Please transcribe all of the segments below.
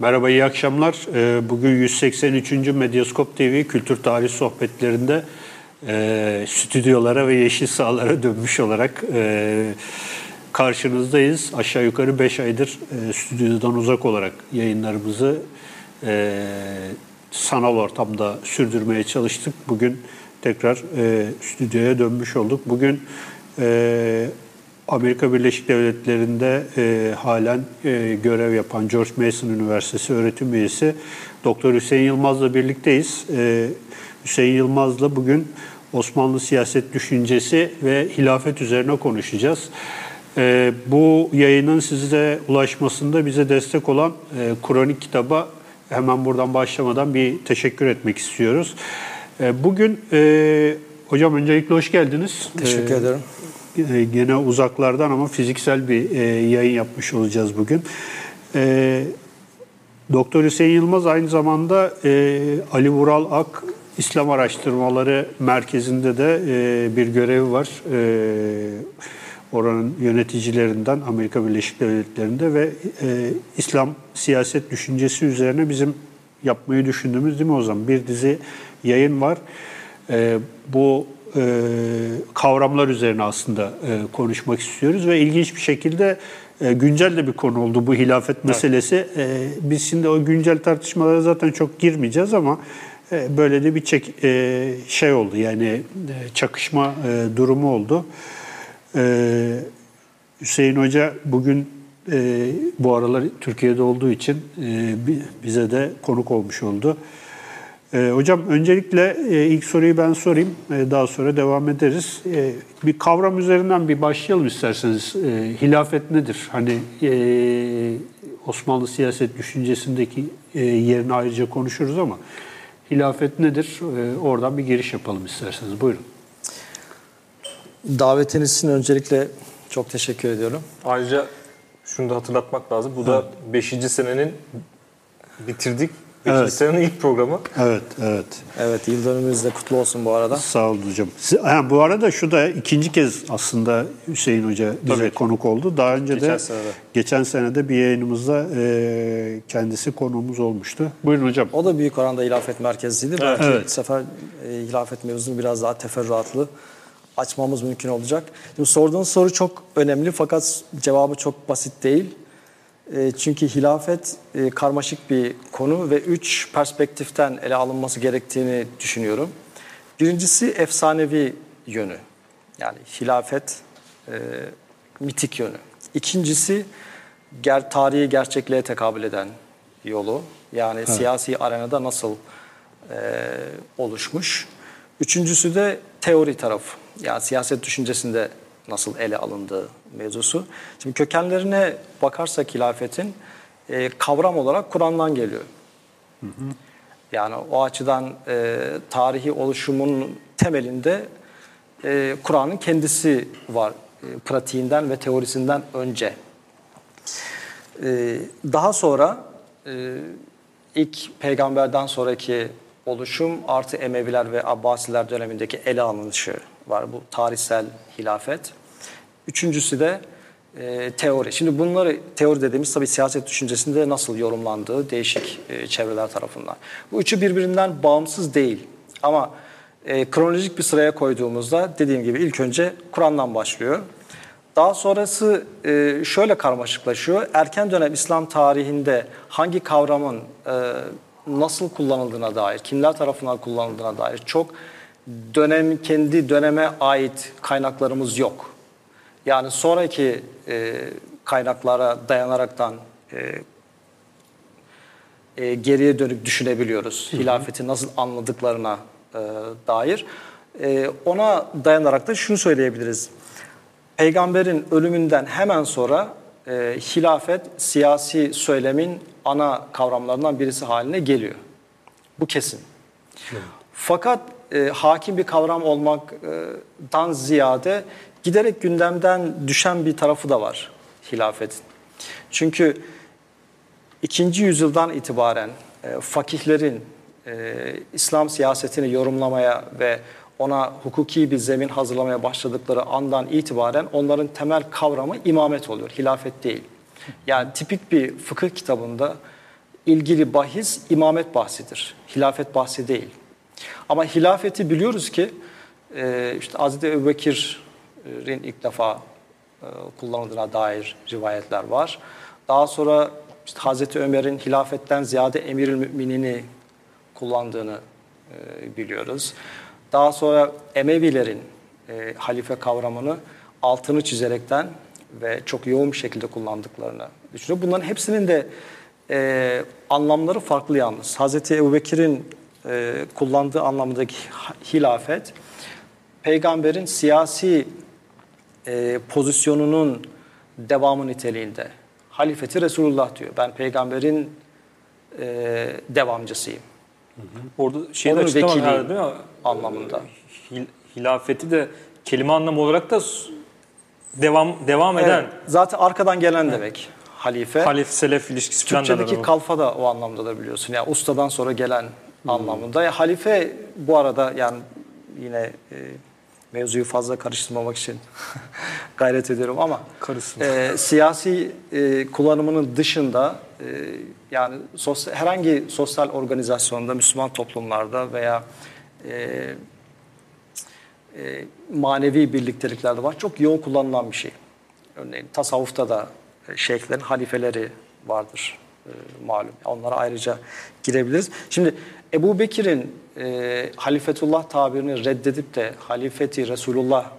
Merhaba, iyi akşamlar. Ee, Bugün 183. Medyaskop TV Kültür Tarih Sohbetlerinde e, stüdyolara ve yeşil sahalara dönmüş olarak e, karşınızdayız. Aşağı yukarı 5 aydır e, stüdyodan uzak olarak yayınlarımızı sanal ortamda sürdürmeye çalıştık. Bugün tekrar stüdyoya dönmüş olduk. Bugün Amerika Birleşik Devletleri'nde e, halen e, görev yapan George Mason Üniversitesi öğretim üyesi Doktor Hüseyin Yılmaz'la birlikteyiz. E, Hüseyin Yılmaz'la bugün Osmanlı siyaset düşüncesi ve hilafet üzerine konuşacağız. E, bu yayının size ulaşmasında bize destek olan e, Kronik kitaba hemen buradan başlamadan bir teşekkür etmek istiyoruz. E, bugün e, hocam öncelikle hoş geldiniz. Teşekkür E, ederim. E, gene uzaklardan ama fiziksel bir e, yayın yapmış olacağız bugün. E, Doktor Hüseyin Yılmaz aynı zamanda Ali Vural Ak İslam Araştırmaları Merkezi'nde de bir görevi var. Oranın yöneticilerinden Amerika Birleşik Devletleri'nde ve İslam siyaset düşüncesi üzerine bizim yapmayı düşündüğümüz değil mi o zaman? Bir dizi yayın var. Bu e, kavramlar üzerine aslında e, konuşmak istiyoruz ve ilginç bir şekilde e, güncel de bir konu oldu bu hilafet meselesi. E, biz şimdi o güncel tartışmalara zaten çok girmeyeceğiz ama e, böyle de bir çek, e, şey oldu yani e, çakışma e, durumu oldu. E, Hüseyin Hoca bugün e, bu aralar Türkiye'de olduğu için e, bi- bize de konuk olmuş oldu. E, hocam öncelikle e, ilk soruyu ben sorayım, e, daha sonra devam ederiz. E, bir kavram üzerinden bir başlayalım isterseniz. E, hilafet nedir? Hani e, Osmanlı siyaset düşüncesindeki e, yerini ayrıca konuşuruz ama hilafet nedir? E, oradan bir giriş yapalım isterseniz. Buyurun. Davetiniz için öncelikle çok teşekkür ediyorum. Ayrıca şunu da hatırlatmak lazım. Bu da 5. senenin bitirdik. 5. Evet. senenin ilk programı. Evet, evet. Evet, yıl dönümümüz de kutlu olsun bu arada. Sağ olun hocam. Siz- Ha, bu arada şu da ikinci kez aslında Hüseyin Hoca bize Tabii. konuk oldu. Daha önce Geçen de sene de. geçen senede bir yayınımızda e, kendisi konuğumuz olmuştu. Buyurun hocam. O da büyük oranda hilafet merkeziydi. Evet. Belki Evet. bu sefer e, hilafet mevzusunu biraz daha teferruatlı açmamız mümkün olacak. Şimdi sorduğunuz soru çok önemli fakat cevabı çok basit değil. E, çünkü hilafet e, karmaşık bir konu ve üç perspektiften ele alınması gerektiğini düşünüyorum. Birincisi efsanevi yönü. Yani hilafet e, mitik yönü. İkincisi ger, tarihi gerçekliğe tekabül eden yolu. Yani siyasi arenada nasıl e, oluşmuş. Üçüncüsü de teori tarafı. Yani siyaset düşüncesinde nasıl ele alındığı mevzusu. Şimdi kökenlerine bakarsak hilafetin e, kavram olarak Kur'an'dan geliyor. Yani o açıdan e, tarihi oluşumun temelinde e, Kur'an'ın kendisi var. E, pratiğinden ve teorisinden önce. E, daha sonra e, ilk peygamberden sonraki oluşum artı Emeviler ve Abbasiler dönemindeki ele alınışı var. Bu tarihsel hilafet. Üçüncüsü de e, teori. Şimdi bunları teori dediğimiz tabii siyaset düşüncesinde nasıl yorumlandığı değişik e, çevreler tarafından. Bu üçü birbirinden bağımsız değil. Ama e, kronolojik bir sıraya koyduğumuzda dediğim gibi ilk önce Kur'an'dan başlıyor. Daha sonrası e, şöyle karmaşıklaşıyor. Erken dönem İslam tarihinde hangi kavramın e, nasıl kullanıldığına dair, kimler tarafından kullanıldığına dair çok dönem kendi döneme ait kaynaklarımız yok. Yani sonraki e, kaynaklara dayanaraktan e, e, geriye dönüp düşünebiliyoruz. Hilafeti nasıl anladıklarına e, dair. E, ona dayanarak da şunu söyleyebiliriz. Peygamberin ölümünden hemen sonra e, hilafet siyasi söylemin ana kavramlarından birisi haline geliyor. Bu kesin. Fakat e, hakim bir kavram olmaktan ziyade giderek gündemden düşen bir tarafı da var hilafetin. Çünkü ikinci yüzyıldan itibaren e, fakihlerin e, İslam siyasetini yorumlamaya ve ona hukuki bir zemin hazırlamaya başladıkları andan itibaren onların temel kavramı imamet oluyor, hilafet değil. Yani tipik bir fıkıh kitabında ilgili bahis imamet bahsidir. Hilafet bahsi değil. Ama hilafeti biliyoruz ki e, işte Hazreti Ebu Bekir'in ilk defa e, kullanıldığına dair rivayetler var. Daha sonra işte Hazreti Ömer'in hilafetten ziyade emirül müminini kullandığını e, biliyoruz. Daha sonra Emevilerin e, halife kavramını altını çizerekten ve çok yoğun bir şekilde kullandıklarını düşünüyorum. Bunların hepsinin de anlamları farklı yalnız. Hazreti Ebubekir'in e, kullandığı anlamındaki hilafet, peygamberin siyasi e, pozisyonunun devamı niteliğinde. Halifeti Resulullah diyor. Ben peygamberin e, devamcısıyım. Orada şeyde Onun açıklama vekili herhalde değil mi? anlamında. Hil- hilafeti de kelime anlamı olarak da devam devam eden Evet, zaten arkadan gelen demek halife. halif selef ilişkisi falan Türkçedeki kalfa da o anlamda da biliyorsun. Yani ustadan sonra gelen anlamında. Ya halife bu arada yani yine e, mevzuyu fazla karıştırmamak için gayret ediyorum ama e, siyasi e, kullanımının dışında e, yani sosyal, herhangi sosyal organizasyonda, Müslüman toplumlarda veya e, e, manevi birlikteliklerde var. Çok yoğun kullanılan bir şey. Örneğin tasavvufta da e, şeyhlerin halifeleri vardır e, malum. Onlara ayrıca girebiliriz. Şimdi Ebu Bekir'in e, halifetullah tabirini reddedip de halifeti Resulullah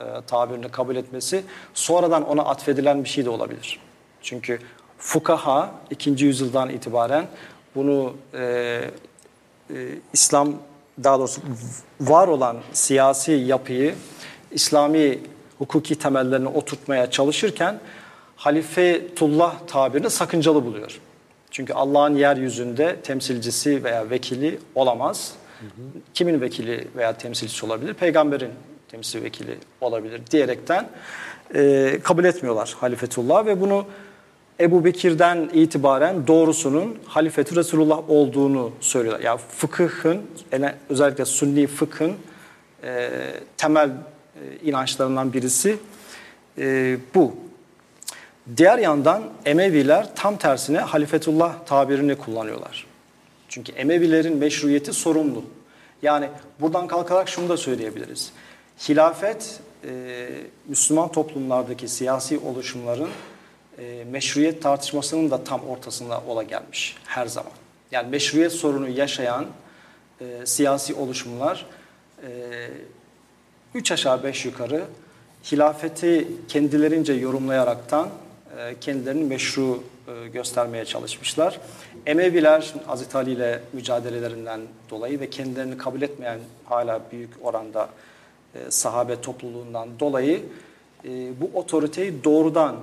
e, tabirini kabul etmesi sonradan ona atfedilen bir şey de olabilir. Çünkü fukaha 2. yüzyıldan itibaren bunu e, e, İslam daha doğrusu var olan siyasi yapıyı İslami hukuki temellerini oturtmaya çalışırken halifetullah tabirini sakıncalı buluyor. Çünkü Allah'ın yeryüzünde temsilcisi veya vekili olamaz. Kimin vekili veya temsilcisi olabilir? Peygamberin temsil vekili olabilir diyerekten e, kabul etmiyorlar halifetullah ve bunu Ebu Bekir'den itibaren doğrusunun halifeti Resulullah olduğunu söylüyorlar. Yani fıkıhın, özellikle sünni fıkhın e, temel e, inançlarından birisi e, bu. Diğer yandan Emeviler tam tersine halifetullah tabirini kullanıyorlar. Çünkü Emevilerin meşruiyeti sorumlu. Yani buradan kalkarak şunu da söyleyebiliriz. Hilafet e, Müslüman toplumlardaki siyasi oluşumların e, meşruiyet tartışmasının da tam ortasında ola gelmiş her zaman. Yani meşruiyet sorunu yaşayan e, siyasi oluşumlar e, üç aşağı beş yukarı hilafeti kendilerince yorumlayaraktan kendilerini meşru e, göstermeye çalışmışlar. Emeviler Hazreti Ali ile mücadelelerinden dolayı ve kendilerini kabul etmeyen hala büyük oranda e, sahabe topluluğundan dolayı e, bu otoriteyi doğrudan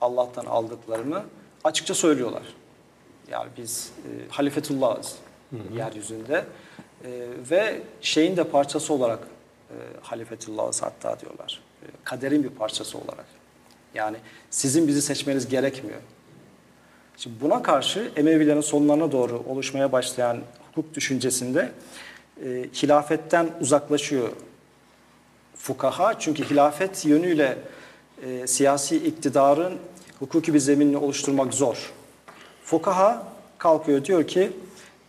Allah'tan aldıklarını açıkça söylüyorlar. Yani biz e, halifetullahız yeryüzünde E, ve şeyin de parçası olarak e, halifetullahız hatta diyorlar. E, kaderin bir parçası olarak. Yani sizin bizi seçmeniz gerekmiyor. Şimdi buna karşı Emevilerin sonlarına doğru oluşmaya başlayan hukuk düşüncesinde e, hilafetten uzaklaşıyor fukaha. Çünkü hilafet yönüyle e, siyasi iktidarın hukuki bir zeminini oluşturmak zor. Fukaha kalkıyor diyor ki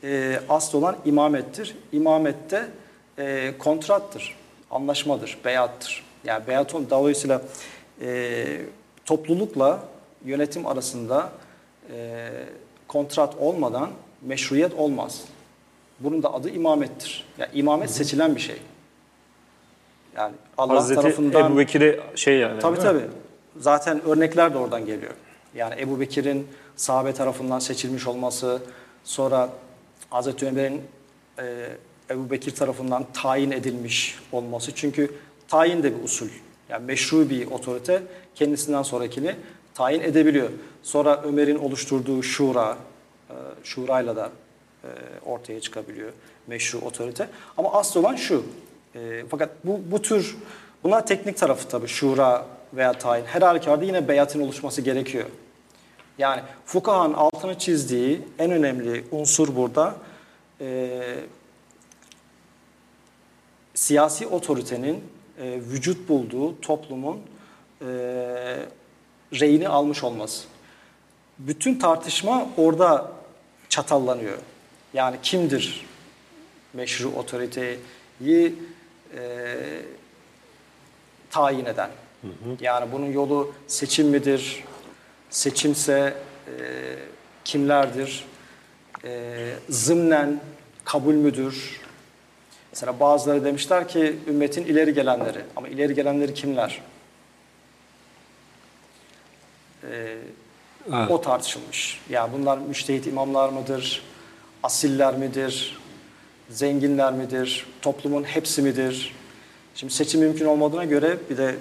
e, asıl olan imamettir. İmamette e, kontrattır, anlaşmadır, beyattır. Yani beyat ol- dolayısıyla e, toplulukla yönetim arasında e, kontrat olmadan meşruiyet olmaz. Bunun da adı imamettir. Yani imamet seçilen bir şey. Yani Allah Hazreti tarafından Ebu Bekir'e şey yani. Tabii tabii. Zaten örnekler de oradan geliyor. Yani Ebu Bekir'in sahabe tarafından seçilmiş olması, sonra Hazreti Ömer'in e, Ebu Bekir tarafından tayin edilmiş olması. Çünkü tayin de bir usul. Yani meşru bir otorite kendisinden sonrakini tayin edebiliyor. Sonra Ömer'in oluşturduğu şura, e, şurayla da e, ortaya çıkabiliyor meşru otorite. Ama asıl olan şu. E, fakat bu, bu tür, bunlar teknik tarafı tabii şura veya tayin. Her halükarda yine beyatın oluşması gerekiyor. Yani fukahanın altını çizdiği en önemli unsur burada e, siyasi otoritenin e, vücut bulduğu toplumun e, reyini almış olması. Bütün tartışma orada çatallanıyor. Yani kimdir meşru otoriteyi e, tayin eden? Yani bunun yolu seçim midir? Seçimse e, kimlerdir? E, zımnen kabul müdür? Mesela bazıları demişler ki ümmetin ileri gelenleri. Ama ileri gelenleri kimler? Ee, Evet. O tartışılmış. Yani bunlar müştehit imamlar mıdır? Asiller midir? Zenginler midir? Toplumun hepsi midir? Şimdi seçim mümkün olmadığına göre bir de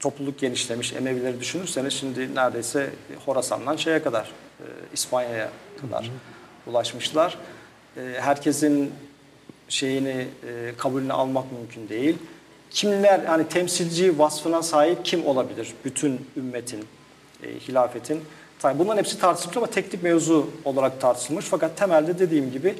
topluluk genişlemiş. Emevileri düşünürseniz şimdi neredeyse Horasan'dan şeye kadar, e, İspanya'ya kadar ulaşmışlar. E, herkesin şeyini e, kabulünü almak mümkün değil. Kimler yani temsilci vasfına sahip kim olabilir bütün ümmetin, e, hilafetin? Tabii bunların hepsi tartışılmış ama teknik mevzu olarak tartışılmış. Fakat temelde dediğim gibi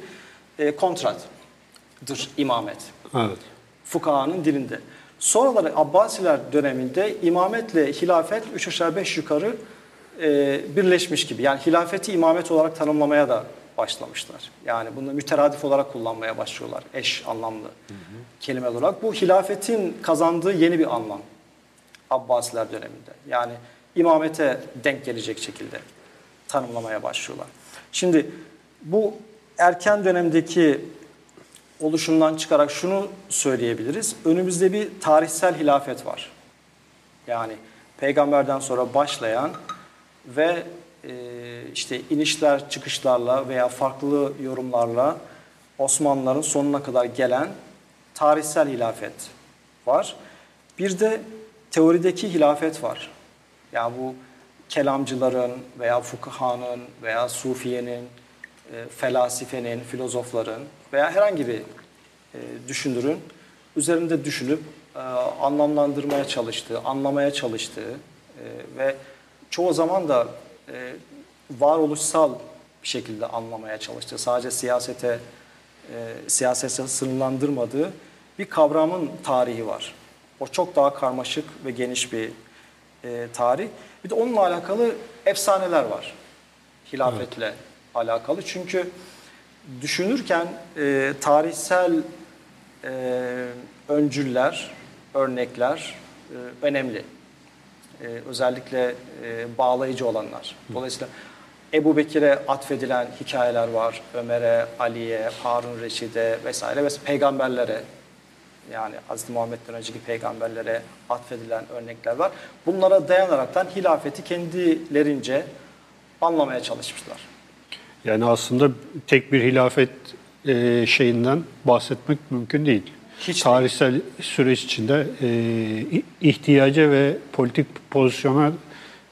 e, kontrattır imamet. Evet. Fukahanın dilinde. Sonraları Abbasiler döneminde imametle hilafet üç aşağı beş yukarı e, birleşmiş gibi. Yani hilafeti imamet olarak tanımlamaya da başlamışlar. Yani bunu müteradif olarak kullanmaya başlıyorlar. Eş anlamlı kelime olarak. Bu hilafetin kazandığı yeni bir anlam. Abbasiler döneminde. Yani imamete denk gelecek şekilde tanımlamaya başlıyorlar. Şimdi bu erken dönemdeki oluşumdan çıkarak şunu söyleyebiliriz. Önümüzde bir tarihsel hilafet var. Yani peygamberden sonra başlayan ve işte inişler çıkışlarla veya farklı yorumlarla Osmanlıların sonuna kadar gelen tarihsel hilafet var. Bir de teorideki hilafet var. Yani bu kelamcıların veya fukahanın veya sufiyenin, e, felasifenin, filozofların veya herhangi bir e, düşünürün üzerinde düşünüp e, anlamlandırmaya çalıştığı, anlamaya çalıştığı e, ve çoğu zaman da e, varoluşsal bir şekilde anlamaya çalıştığı, sadece siyasete e, siyasete sınırlandırmadığı bir kavramın tarihi var. O çok daha karmaşık ve geniş bir e, tarih. Bir de onunla alakalı efsaneler var. Hilafetle alakalı. Çünkü düşünürken e, tarihsel e, öncüller, örnekler e, önemli. E, özellikle e, bağlayıcı olanlar. Dolayısıyla Ebu Bekir'e atfedilen hikayeler var. Ömer'e, Ali'ye, Harun Reşid'e vesaire ve peygamberlere yani Hz. Muhammed'den önceki peygamberlere atfedilen örnekler var. Bunlara dayanaraktan hilafeti kendilerince anlamaya çalışmışlar. Yani aslında tek bir hilafet e, şeyinden bahsetmek mümkün değil. Hiç Tarihsel süreç içinde e, ihtiyaca ve politik pozisyona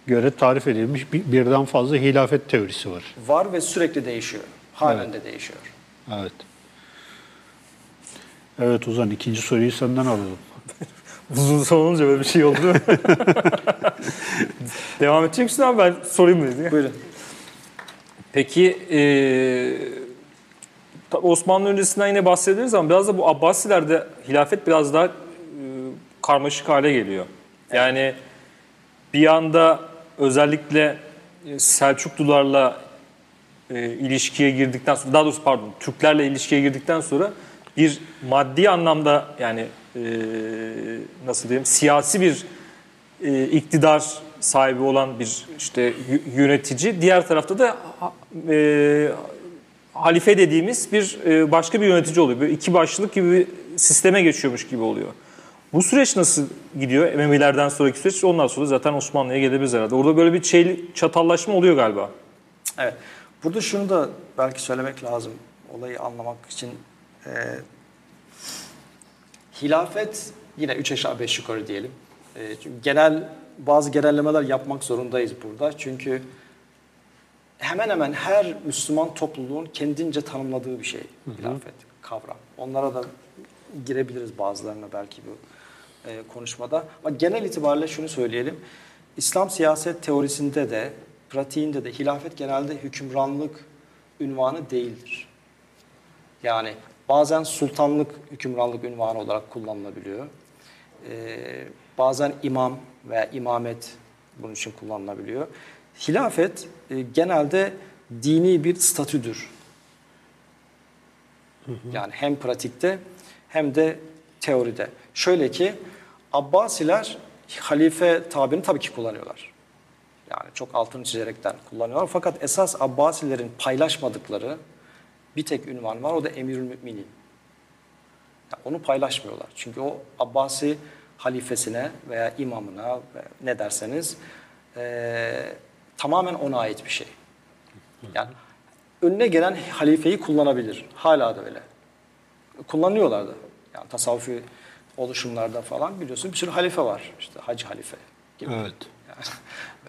göre tarif edilmiş bir, birden fazla hilafet teorisi var. Var ve sürekli değişiyor. Halen de değişiyor. Evet. Evet Ozan ikinci soruyu senden alalım. Uzun son olunca böyle bir şey oldu değil? Devam edecek misin abi ben sorayım mı? Buyurun. Peki e, Osmanlı öncesinden yine bahsederiz ama biraz da bu Abbasilerde hilafet biraz daha e, karmaşık hale geliyor. Yani bir anda özellikle e, Selçuklularla e, ilişkiye girdikten sonra, daha doğrusu pardon Türklerle ilişkiye girdikten sonra bir maddi anlamda yani e, nasıl diyeyim siyasi bir e, iktidar sahibi olan bir işte yönetici. Diğer tarafta da e, halife dediğimiz bir e, başka bir yönetici oluyor. Böyle iki başlılık gibi bir sisteme geçiyormuş gibi oluyor. Bu süreç nasıl gidiyor? Emevilerden sonraki süreç ondan sonra zaten Osmanlı'ya gelebiliriz herhalde. Orada böyle bir şey, çatallaşma oluyor galiba. Evet. Burada şunu da belki söylemek lazım olayı anlamak için. Ee, hilafet yine üç aşağı beş yukarı diyelim. Ee, çünkü genel bazı genellemeler yapmak zorundayız burada. Çünkü hemen hemen her Müslüman topluluğun kendince tanımladığı bir şey hilafet, kavram. Onlara da girebiliriz bazılarına belki bu e, konuşmada. Ama genel itibariyle şunu söyleyelim. İslam siyaset teorisinde de, pratiğinde de hilafet genelde hükümranlık ünvanı değildir. Yani bazen sultanlık hükümranlık ünvanı olarak kullanılabiliyor. Ee, bazen imam veya imamet bunun için kullanılabiliyor. Hilafet e, genelde dini bir statüdür. Yani hem pratikte hem de teoride. Şöyle ki Abbasiler halife tabirini tabii ki kullanıyorlar. Yani çok altını çizerekten kullanıyorlar. Fakat esas Abbasilerin paylaşmadıkları bir tek ünvan var. O da Emirül Müminin. Yani onu paylaşmıyorlar. Çünkü o Abbasi halifesine veya imamına ne derseniz tamamen ona ait bir şey. Yani önüne gelen halifeyi kullanabilir. Hala da öyle. Kullanıyorlar da. Yani tasavvufi oluşumlarda falan biliyorsun bir sürü halife var. İşte Hacı halife gibi. Evet.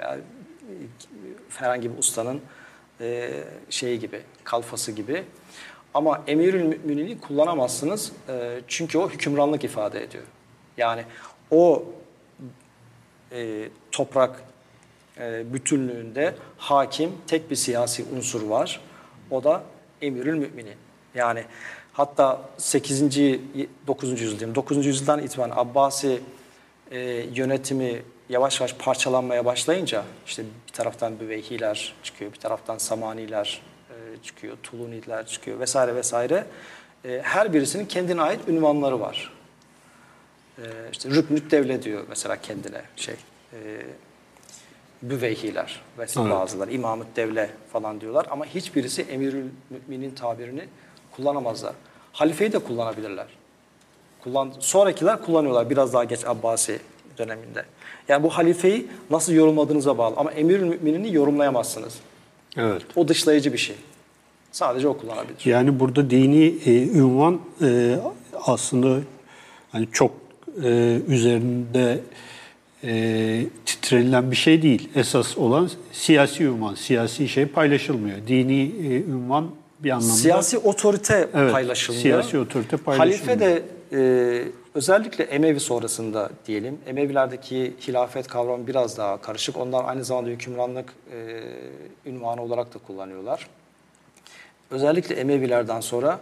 Yani, veya herhangi bir ustanın e, şeyi gibi, kalfası gibi. Ama emirül müminini kullanamazsınız e, çünkü o hükümranlık ifade ediyor. Yani o e, toprak e, bütünlüğünde hakim tek bir siyasi unsur var. O da emirül müminin. Yani hatta 8. 9. yüzyıl diyeyim. 9. yüzyıldan itibaren Abbasi e, yönetimi yavaş yavaş parçalanmaya başlayınca işte bir taraftan Büveyhiler çıkıyor, bir taraftan Samaniler e, çıkıyor, Tuluniler çıkıyor vesaire vesaire. E, her birisinin kendine ait ünvanları var. E, işte Rüknüt Devle diyor mesela kendine şey. E, Büveyhiler vesaire Evet. bazıları İmamut Devle falan diyorlar ama hiçbirisi Emirül Müminin tabirini kullanamazlar. Halifeyi de kullanabilirler. Kullan, sonrakiler kullanıyorlar biraz daha geç Abbasi döneminde. Yani bu halifeyi nasıl yorumladığınıza bağlı ama Emirül Müminini yorumlayamazsınız. Evet. O dışlayıcı bir şey. Sadece o kullanabilir. Yani burada dini e, ünvan e, aslında hani çok e, üzerinde e, titrenilen bir şey değil. Esas olan siyasi ünvan, siyasi şey paylaşılmıyor. Dini e, ünvan bir anlamda Siyasi otorite Evet, paylaşılmıyor. siyasi otorite paylaşılmıyor. Halife de e, özellikle Emevi sonrasında diyelim. Emevilerdeki hilafet kavramı biraz daha karışık. Onlar aynı zamanda hükümranlık e, ünvanı olarak da kullanıyorlar. Özellikle Emevilerden sonra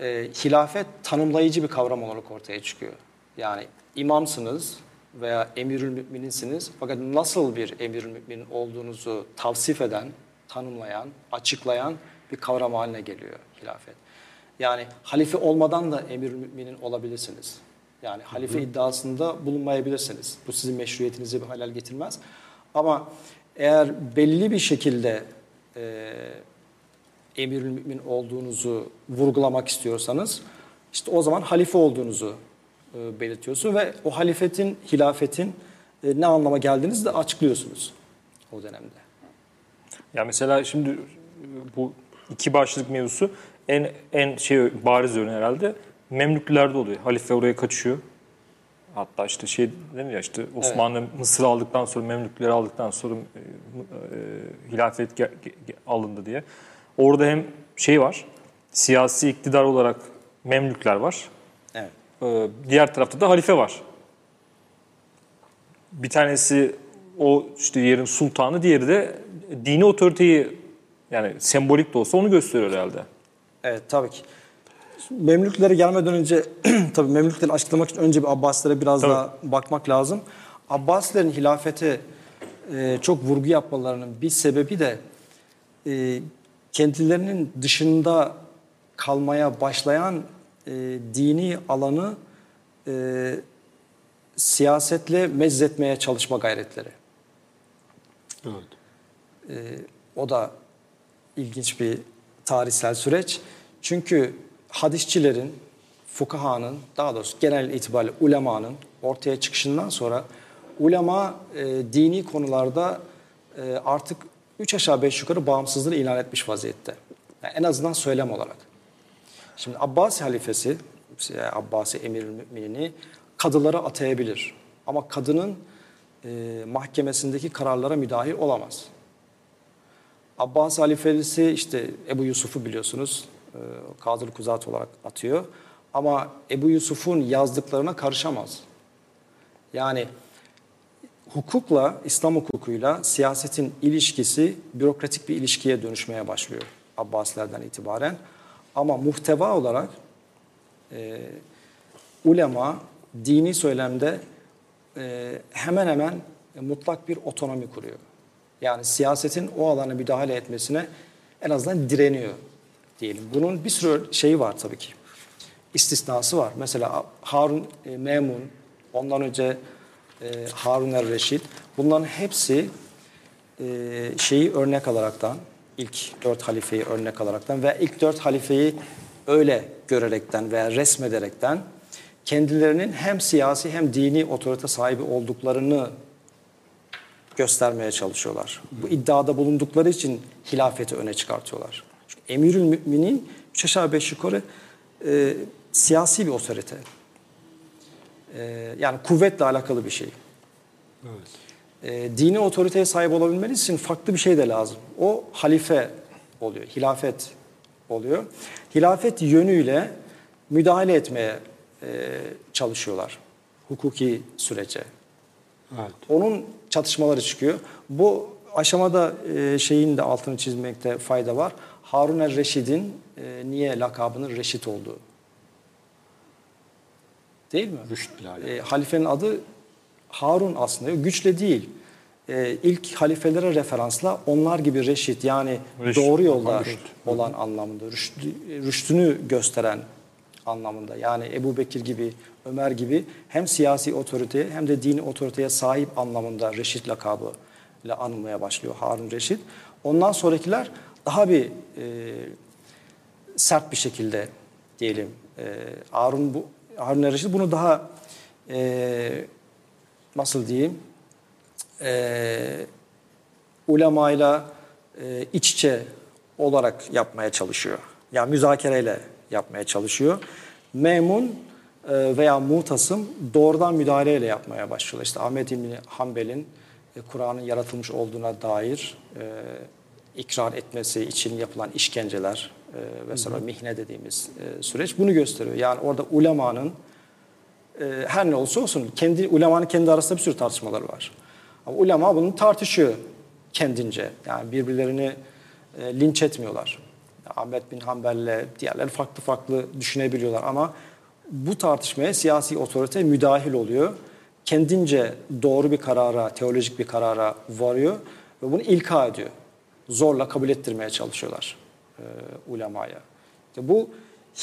e, hilafet tanımlayıcı bir kavram olarak ortaya çıkıyor. Yani imamsınız veya emirül mümininsiniz fakat nasıl bir emirül müminin olduğunuzu tavsif eden, tanımlayan, açıklayan bir kavram haline geliyor hilafet. Yani halife olmadan da emirül müminin olabilirsiniz. Yani halife iddiasında bulunmayabilirsiniz. Bu sizin meşruiyetinizi bir halal getirmez. Ama eğer belli bir şekilde e, emirül mümin olduğunuzu vurgulamak istiyorsanız işte o zaman halife olduğunuzu e, belirtiyorsun ve o halifetin, hilafetin e, ne anlama geldiğinizi de açıklıyorsunuz o dönemde. Ya mesela şimdi e, bu iki başlık mevzusu en en şey bariz örneği herhalde Memlüklerde oluyor. Halife oraya kaçıyor. Hatta işte şey deniyor ya işte Osmanlı Mısır'ı aldıktan sonra Memlükleri aldıktan sonra e, e, hilafet ge- ge- alındı diye. Orada hem şey var. Siyasi iktidar olarak Memlükler var. Ee, diğer tarafta da halife var. Bir tanesi o işte yerin sultanı, diğeri de dini otoriteyi yani sembolik de olsa onu gösteriyor herhalde. Evet tabii ki. Memlüklere gelmeden önce tabii Memlükleri açıklamak için önce bir Abbasilere biraz Tabii. daha bakmak lazım. Abbasilerin hilafete e, çok vurgu yapmalarının bir sebebi de e, kendilerinin dışında kalmaya başlayan e, dini alanı e, siyasetle mezzetmeye çalışma gayretleri. Evet. O da ilginç bir tarihsel süreç. Çünkü hadisçilerin, fukahanın, daha doğrusu genel itibariyle ulemanın ortaya çıkışından sonra ulema e, dini konularda e, artık üç aşağı beş yukarı bağımsızlığını ilan etmiş vaziyette. Yani en azından söylem olarak. Şimdi Abbasi halifesi, yani Abbasi emir müminini kadılara atayabilir. Ama kadının e, mahkemesindeki kararlara müdahil olamaz. Abbas halifesi işte Ebu Yusuf'u biliyorsunuz e, Kadılı Kuzat olarak atıyor. Ama Ebu Yusuf'un yazdıklarına karışamaz. Yani hukukla, İslam hukukuyla siyasetin ilişkisi bürokratik bir ilişkiye dönüşmeye başlıyor Abbasilerden itibaren. Ama muhteva olarak e, ulema dini söylemde e, hemen hemen mutlak bir otonomi kuruyor. Yani siyasetin o alana müdahale etmesine en azından direniyor. diyelim. Bunun bir sürü şeyi var tabii ki. İstisnası var. Mesela Harun e, Memun, ondan önce e, Harun el-Reşid. Bunların hepsi e, şeyi örnek alaraktan, ilk dört halifeyi örnek alaraktan ve ilk dört halifeyi öyle görerekten veya resmederekten kendilerinin hem siyasi hem dini otorite sahibi olduklarını göstermeye çalışıyorlar. Bu iddiada bulundukları için hilafeti öne çıkartıyorlar. Çünkü Emirül Müminin üç aşağı beş yukarı e, siyasi bir otorite. E, yani kuvvetle alakalı bir şey. E, dini otoriteye sahip olabilmeniz için farklı bir şey de lazım. O halife oluyor, hilafet oluyor. Hilafet yönüyle müdahale etmeye e, çalışıyorlar hukuki sürece. Evet. Onun çatışmaları çıkıyor. Bu aşamada e, şeyin de altını çizmekte fayda var. Harun el-Reşid'in e, niye lakabının Reşit olduğu. Değil mi? Rüşt bile E, halifenin adı Harun aslında. Güçle değil. E, ilk halifelere referansla onlar gibi reşit yani Reşit, doğru yolda rüşt. olan anlamında. Rüştü, rüştünü gösteren anlamında. Yani Ebu Bekir gibi, Ömer gibi hem siyasi otoriteye hem de dini otoriteye sahip anlamında Reşit lakabı ile anılmaya başlıyor Harun Reşit. Ondan sonrakiler daha bir e, sert bir şekilde diyelim. E, Harun bu Harun Reşit bunu daha e, nasıl diyeyim e, ulemayla e, iç içe olarak yapmaya çalışıyor. Yani müzakereyle yapmaya çalışıyor. Memun e, veya Mutasım doğrudan müdahaleyle yapmaya başlıyor. İşte Ahmet İbni Hanbel'in e, Kur'an'ın yaratılmış olduğuna dair e, ikrar etmesi için yapılan işkenceler e, vesaire mihne dediğimiz e, süreç bunu gösteriyor. Yani orada ulemanın e, her ne olsa olsun kendi ulemanın kendi arasında bir sürü tartışmaları var. Ama ulema bunu tartışıyor kendince. Yani birbirlerini e, linç etmiyorlar. Ahmet bin Hanbel'le diğerleri farklı farklı düşünebiliyorlar ama bu tartışmaya siyasi otorite müdahil oluyor. Kendince doğru bir karara, teolojik bir karara varıyor ve bunu ilka ediyor. Zorla kabul ettirmeye çalışıyorlar e, ulemaya. İşte bu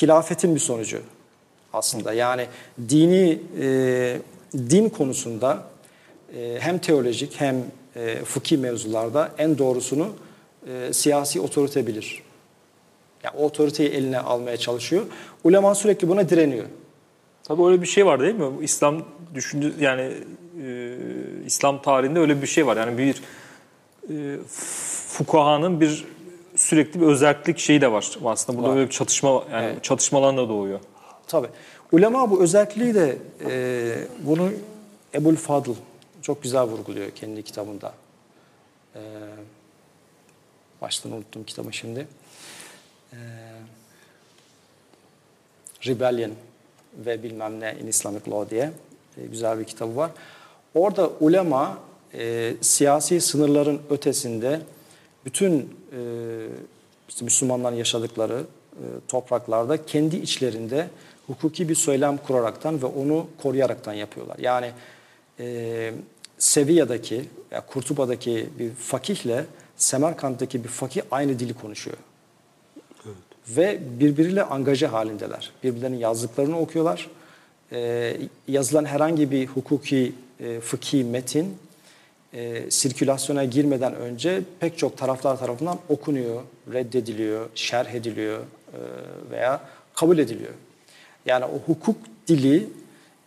hilafetin bir sonucu aslında. Yani dini e, din konusunda e, hem teolojik hem e, fıkhi mevzularda en doğrusunu e, siyasi otorite bilir. Yani o otoriteyi eline almaya çalışıyor. Ulema sürekli buna direniyor. Tabii öyle bir şey var değil mi? İslam düşündü yani e, İslam tarihinde öyle bir şey var. Yani bir e, fukahanın bir sürekli bir özellik şeyi de var aslında. Burada Var. böyle bir çatışma yani Evet. çatışmalar da doğuyor. Tabii. Ulema bu özelliği de e, bunu Ebul Fadıl çok güzel vurguluyor kendi kitabında. E, baştan unuttum kitabı şimdi. E, Rebellion ve bilmem ne in Islamic Law diye e, güzel bir kitabı var. Orada ulema e, siyasi sınırların ötesinde bütün e, işte Müslümanların yaşadıkları e, topraklarda kendi içlerinde hukuki bir söylem kuraraktan ve onu koruyaraktan yapıyorlar. Yani e, Sevilla'daki, ya Kurtuba'daki bir fakihle Semerkant'taki bir fakih aynı dili konuşuyor. Ve birbiriyle angaje halindeler. Birbirlerinin yazdıklarını okuyorlar. Ee, yazılan herhangi bir hukuki, e, fıkhi metin e, sirkülasyona girmeden önce pek çok taraflar tarafından okunuyor, reddediliyor, şerh ediliyor e, veya kabul ediliyor. Yani o hukuk dili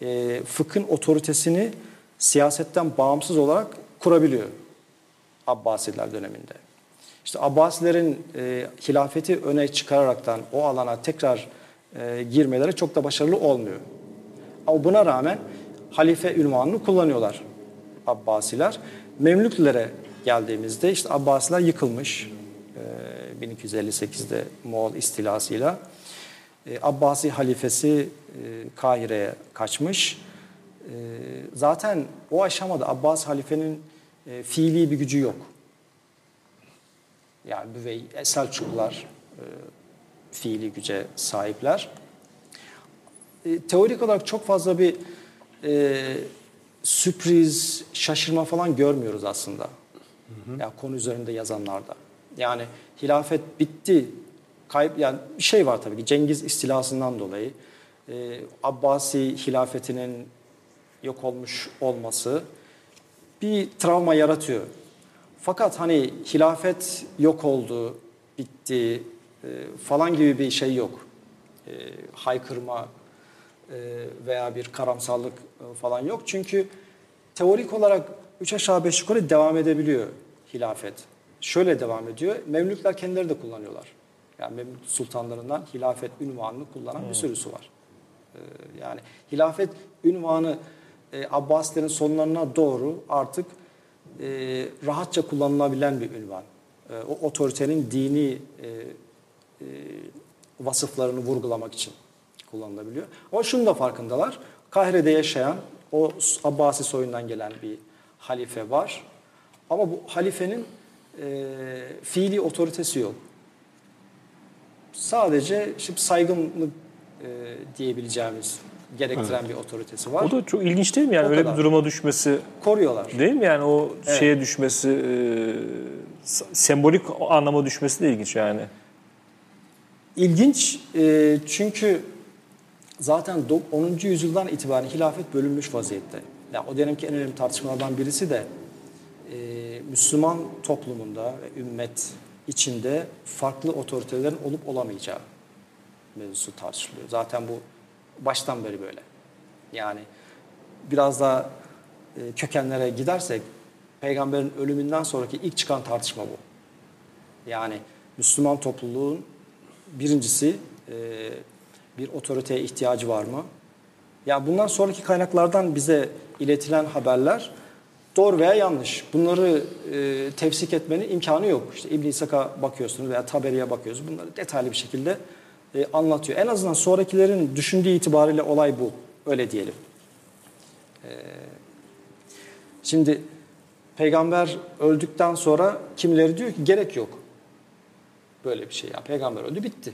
e, fıkhın otoritesini siyasetten bağımsız olarak kurabiliyor Abbasiler döneminde. İşte Abbasilerin e, hilafeti öne çıkararaktan o alana tekrar e, girmeleri çok da başarılı olmuyor. Ama buna rağmen halife ünvanını kullanıyorlar Abbasiler. Memlüklere geldiğimizde işte Abbasiler yıkılmış e, 1258'de Moğol istilasıyla. E, Abbasi halifesi e, Kahire'ye kaçmış. E, zaten o aşamada Abbas halifenin e, fiili bir gücü yok. Yani Büvey, Selçuklular e, fiili güce sahipler. E, teorik olarak çok fazla bir e, sürpriz, şaşırma falan görmüyoruz aslında. Ya konu üzerinde yazanlarda. Yani hilafet bitti kayıp yani bir şey var tabii ki Cengiz istilasından dolayı e, Abbasi hilafetinin yok olmuş olması bir travma yaratıyor. Fakat hani hilafet yok oldu, bitti e, falan gibi bir şey yok. E, haykırma e, veya bir karamsarlık e, falan yok. Çünkü teorik olarak üç aşağı beş yukarı devam edebiliyor hilafet. Şöyle devam ediyor. Memlükler kendileri de kullanıyorlar. Yani Memlük sultanlarından hilafet ünvanını kullanan bir sürüsü var. E, yani hilafet ünvanı e, Abbasilerin sonlarına doğru artık e, rahatça kullanılabilen bir ünvan. E, o otoritenin dini e, e, vasıflarını vurgulamak için kullanılabiliyor. Ama şunu da farkındalar. Kahire'de yaşayan o Abbasi soyundan gelen bir halife var. Ama bu halifenin e, fiili otoritesi yok. Sadece şimdi saygınlık e, diyebileceğimiz gerektiren bir otoritesi var. O da çok ilginç değil mi yani O öyle kadar. bir duruma düşmesi Koruyorlar. değil mi yani o Evet. şeye düşmesi e, sembolik anlama düşmesi de ilginç yani. İlginç e, çünkü zaten do- 10. yüzyıldan itibaren hilafet bölünmüş vaziyette. Yani o dönemki en önemli tartışmalardan birisi de e, Müslüman toplumunda ve ümmet içinde farklı otoritelerin olup olamayacağı mevzusu tartışılıyor. Zaten bu baştan beri böyle. Yani biraz daha e, kökenlere gidersek peygamberin ölümünden sonraki ilk çıkan tartışma bu. Yani Müslüman topluluğun birincisi e, bir otoriteye ihtiyacı var mı? Ya bundan sonraki kaynaklardan bize iletilen haberler doğru veya yanlış. Bunları e, tefsik etmenin imkanı yok. İşte İbn İshak'a bakıyorsunuz veya Taberi'ye bakıyorsunuz. Bunları detaylı bir şekilde e, anlatıyor. En azından sonrakilerin düşündüğü itibariyle olay bu. Öyle diyelim. E, şimdi peygamber öldükten sonra kimileri diyor ki gerek yok. Böyle bir şey ya. Peygamber öldü bitti.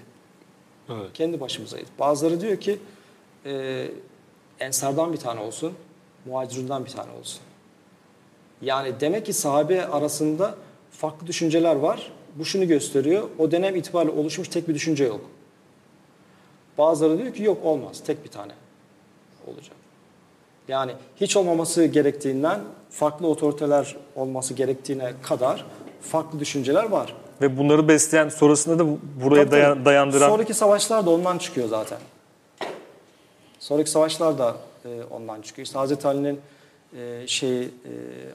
Evet. Kendi başımızayız. Bazıları diyor ki e, Ensardan bir tane olsun, muhacirundan bir tane olsun. Yani demek ki sahabe arasında farklı düşünceler var. Bu şunu gösteriyor. O dönem itibariyle oluşmuş tek bir düşünce yok. Bazıları diyor ki yok olmaz. Tek bir tane olacak. Yani hiç olmaması gerektiğinden farklı otoriteler olması gerektiğine kadar farklı düşünceler var. Ve bunları besleyen sonrasında da buraya dayan- dayandıran Sonraki savaşlar da ondan çıkıyor zaten. Sonraki savaşlar da e, ondan çıkıyor. İşte Hazreti Ali'nin e, şey e,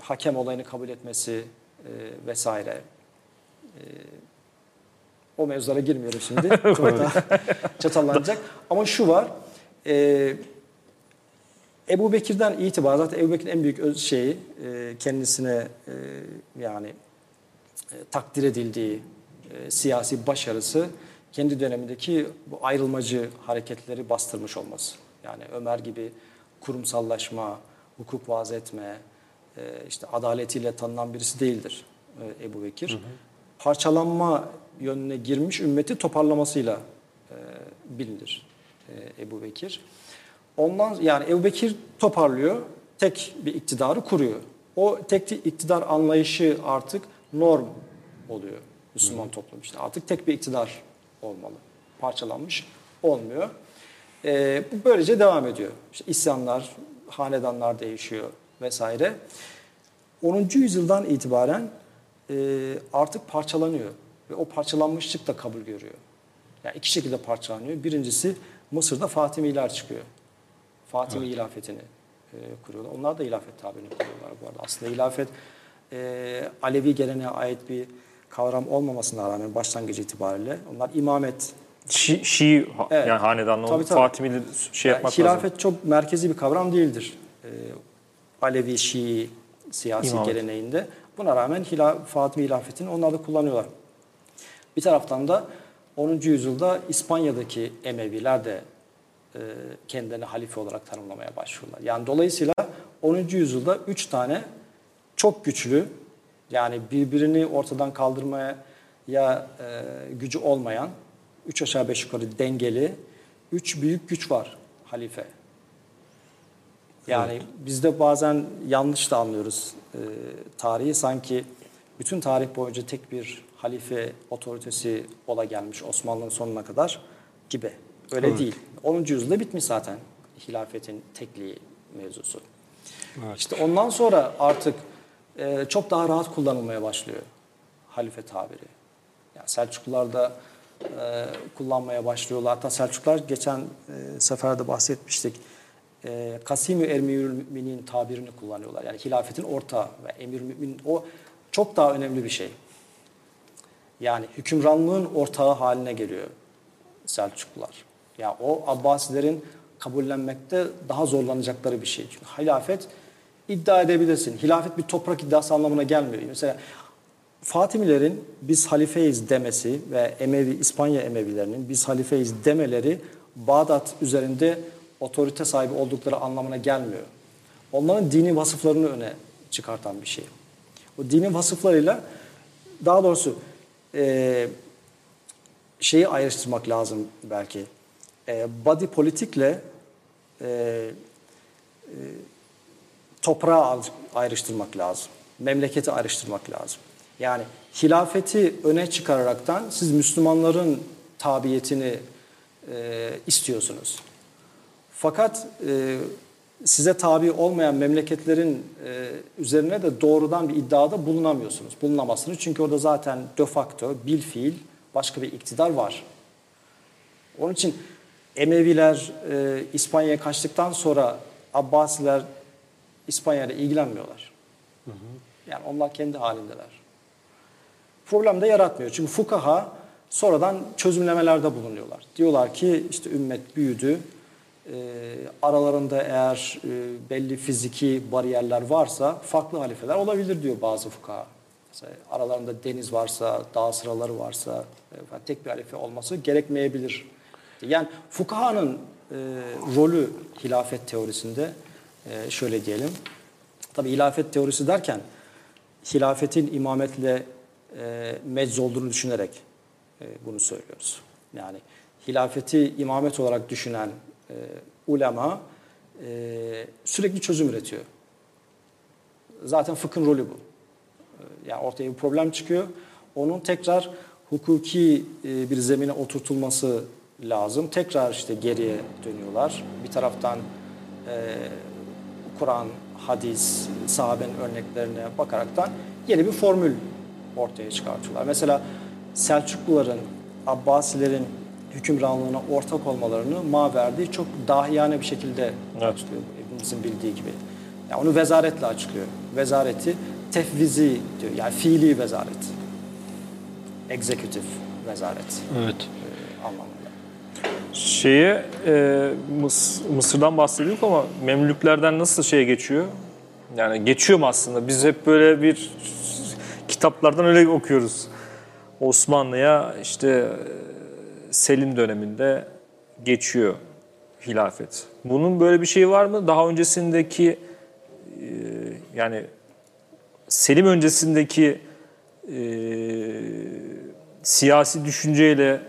hakem olayını kabul etmesi e, vesaire. E, o mevzulara girmiyorum şimdi. Çatallanacak. Ama şu var. E, Ebu Bekir'den itibaren zaten Ebu Bekir'in en büyük öz şeyi e, kendisine e, yani e, takdir edildiği e, siyasi başarısı kendi dönemindeki bu ayrılmacı hareketleri bastırmış olması. Yani Ömer gibi kurumsallaşma, hukuk vaaz etme, e, işte adaletiyle tanınan birisi değildir e, Ebu Bekir. Parçalanma yönüne girmiş ümmeti toparlamasıyla e, bilinir e, Ebu Bekir. Ondan yani Ebu Bekir toparlıyor, tek bir iktidarı kuruyor. O tek iktidar anlayışı artık norm oluyor Müslüman toplum işte. Artık tek bir iktidar olmalı. Parçalanmış olmuyor. Ee, bu böylece devam ediyor. İşte isyanlar, hanedanlar değişiyor vesaire. 10. yüzyıldan itibaren e, artık parçalanıyor. Ve o parçalanmışlık da kabul görüyor. Yani iki şekilde parçalanıyor. Birincisi Mısır'da Fatimiler çıkıyor. Fatimi hilafetini e, kuruyorlar. Onlar da hilafet tabirini kuruyorlar bu arada. Aslında hilafet e, Alevi geleneğe ait bir kavram olmamasına rağmen başlangıcı itibariyle onlar imamet Şi, Şii Evet. yani hanedanlı Tabii, tabii. Fatimi'li şey yani yapmak hilafet lazım. çok merkezi bir kavram değildir. E, Alevi, Şii siyasi İmamet. geleneğinde. Buna rağmen hila, Fatimi hilafetini onlar da kullanıyorlar. Bir taraftan da 10. yüzyılda İspanya'daki Emeviler de e, kendilerini halife olarak tanımlamaya başlıyorlar. Yani dolayısıyla 10. yüzyılda 3 tane çok güçlü yani birbirini ortadan kaldırmaya ya e, gücü olmayan, 3 aşağı 5 yukarı dengeli 3 büyük güç var halife. Yani biz de bazen yanlış da anlıyoruz e, tarihi. Sanki bütün tarih boyunca tek bir halife otoritesi ola gelmiş Osmanlı'nın sonuna kadar gibi. Öyle değil. 10. yüzyılda bitmiş zaten hilafetin tekliği mevzusu. İşte ondan sonra artık e, çok daha rahat kullanılmaya başlıyor halife tabiri. Yani Selçuklular da e, kullanmaya başlıyorlar. Hatta Selçuklular geçen e, seferde bahsetmiştik. E, Kasim-i Emirül Müminin tabirini kullanıyorlar. Yani hilafetin ortağı ve emir mümin o çok daha önemli bir şey. Yani hükümranlığın ortağı haline geliyor Selçuklular. Ya yani o Abbasilerin kabullenmekte daha zorlanacakları bir şey. Çünkü hilafet iddia edebilirsin. Hilafet bir toprak iddiası anlamına gelmiyor. Mesela Fatimilerin biz halifeyiz demesi ve Emevi İspanya Emevilerinin biz halifeyiz demeleri Bağdat üzerinde otorite sahibi oldukları anlamına gelmiyor. Onların dini vasıflarını öne çıkartan bir şey. O dini vasıflarıyla daha doğrusu e, şeyi ayrıştırmak lazım belki. E, body politikle e, e, toprağı ayrıştırmak lazım. Memleketi ayrıştırmak lazım. Yani hilafeti öne çıkararaktan siz Müslümanların tabiyetini e, istiyorsunuz. Fakat e, size tabi olmayan memleketlerin e, üzerine de doğrudan bir iddiada bulunamıyorsunuz. Bulunamazsınız çünkü orada zaten de facto, bil fiil başka bir iktidar var. Onun için Emeviler e, İspanya'ya kaçtıktan sonra Abbasiler İspanya'yla ilgilenmiyorlar. Hı hı. Yani onlar kendi halindeler. Problem de yaratmıyor. Çünkü fukaha sonradan çözümlemelerde bulunuyorlar. Diyorlar ki işte ümmet büyüdü. E, aralarında eğer e, belli fiziki bariyerler varsa farklı halifeler olabilir diyor bazı fukaha. Mesela aralarında deniz varsa, dağ sıraları varsa e, tek bir halife olması gerekmeyebilir. Yani fukahanın e, rolü hilafet teorisinde şöyle diyelim. Tabi hilafet teorisi derken hilafetin imametle e, mecz olduğunu düşünerek e, bunu söylüyoruz. Yani hilafeti imamet olarak düşünen e, ulema e, sürekli çözüm üretiyor. Zaten fıkhın rolü bu. E, yani ortaya bir problem çıkıyor. Onun tekrar hukuki e, bir zemine oturtulması lazım. Tekrar işte geriye dönüyorlar. Bir taraftan e, Kur'an, hadis, sahabenin örneklerine bakaraktan yeni bir formül ortaya çıkartıyorlar. Mesela Selçukluların, Abbasilerin hükümranlığına ortak olmalarını Maverdi çok dahiyane bir şekilde evet. açıklıyor. Hepimizin bildiği gibi. Yani onu vezaretle açıklıyor. Vezareti tefvizi diyor. Yani fiili vezaret. Executive vezaret. Evet. E, anlamında. Şeye e, Mıs Mısır'dan bahsediyorduk ama Memlüklerden nasıl şeye geçiyor? Yani geçiyor mu aslında? Biz hep böyle bir kitaplardan öyle okuyoruz. Osmanlı'ya işte Selim döneminde geçiyor hilafet. Bunun böyle bir şeyi var mı? Daha öncesindeki e, yani Selim öncesindeki e, siyasi düşünceyle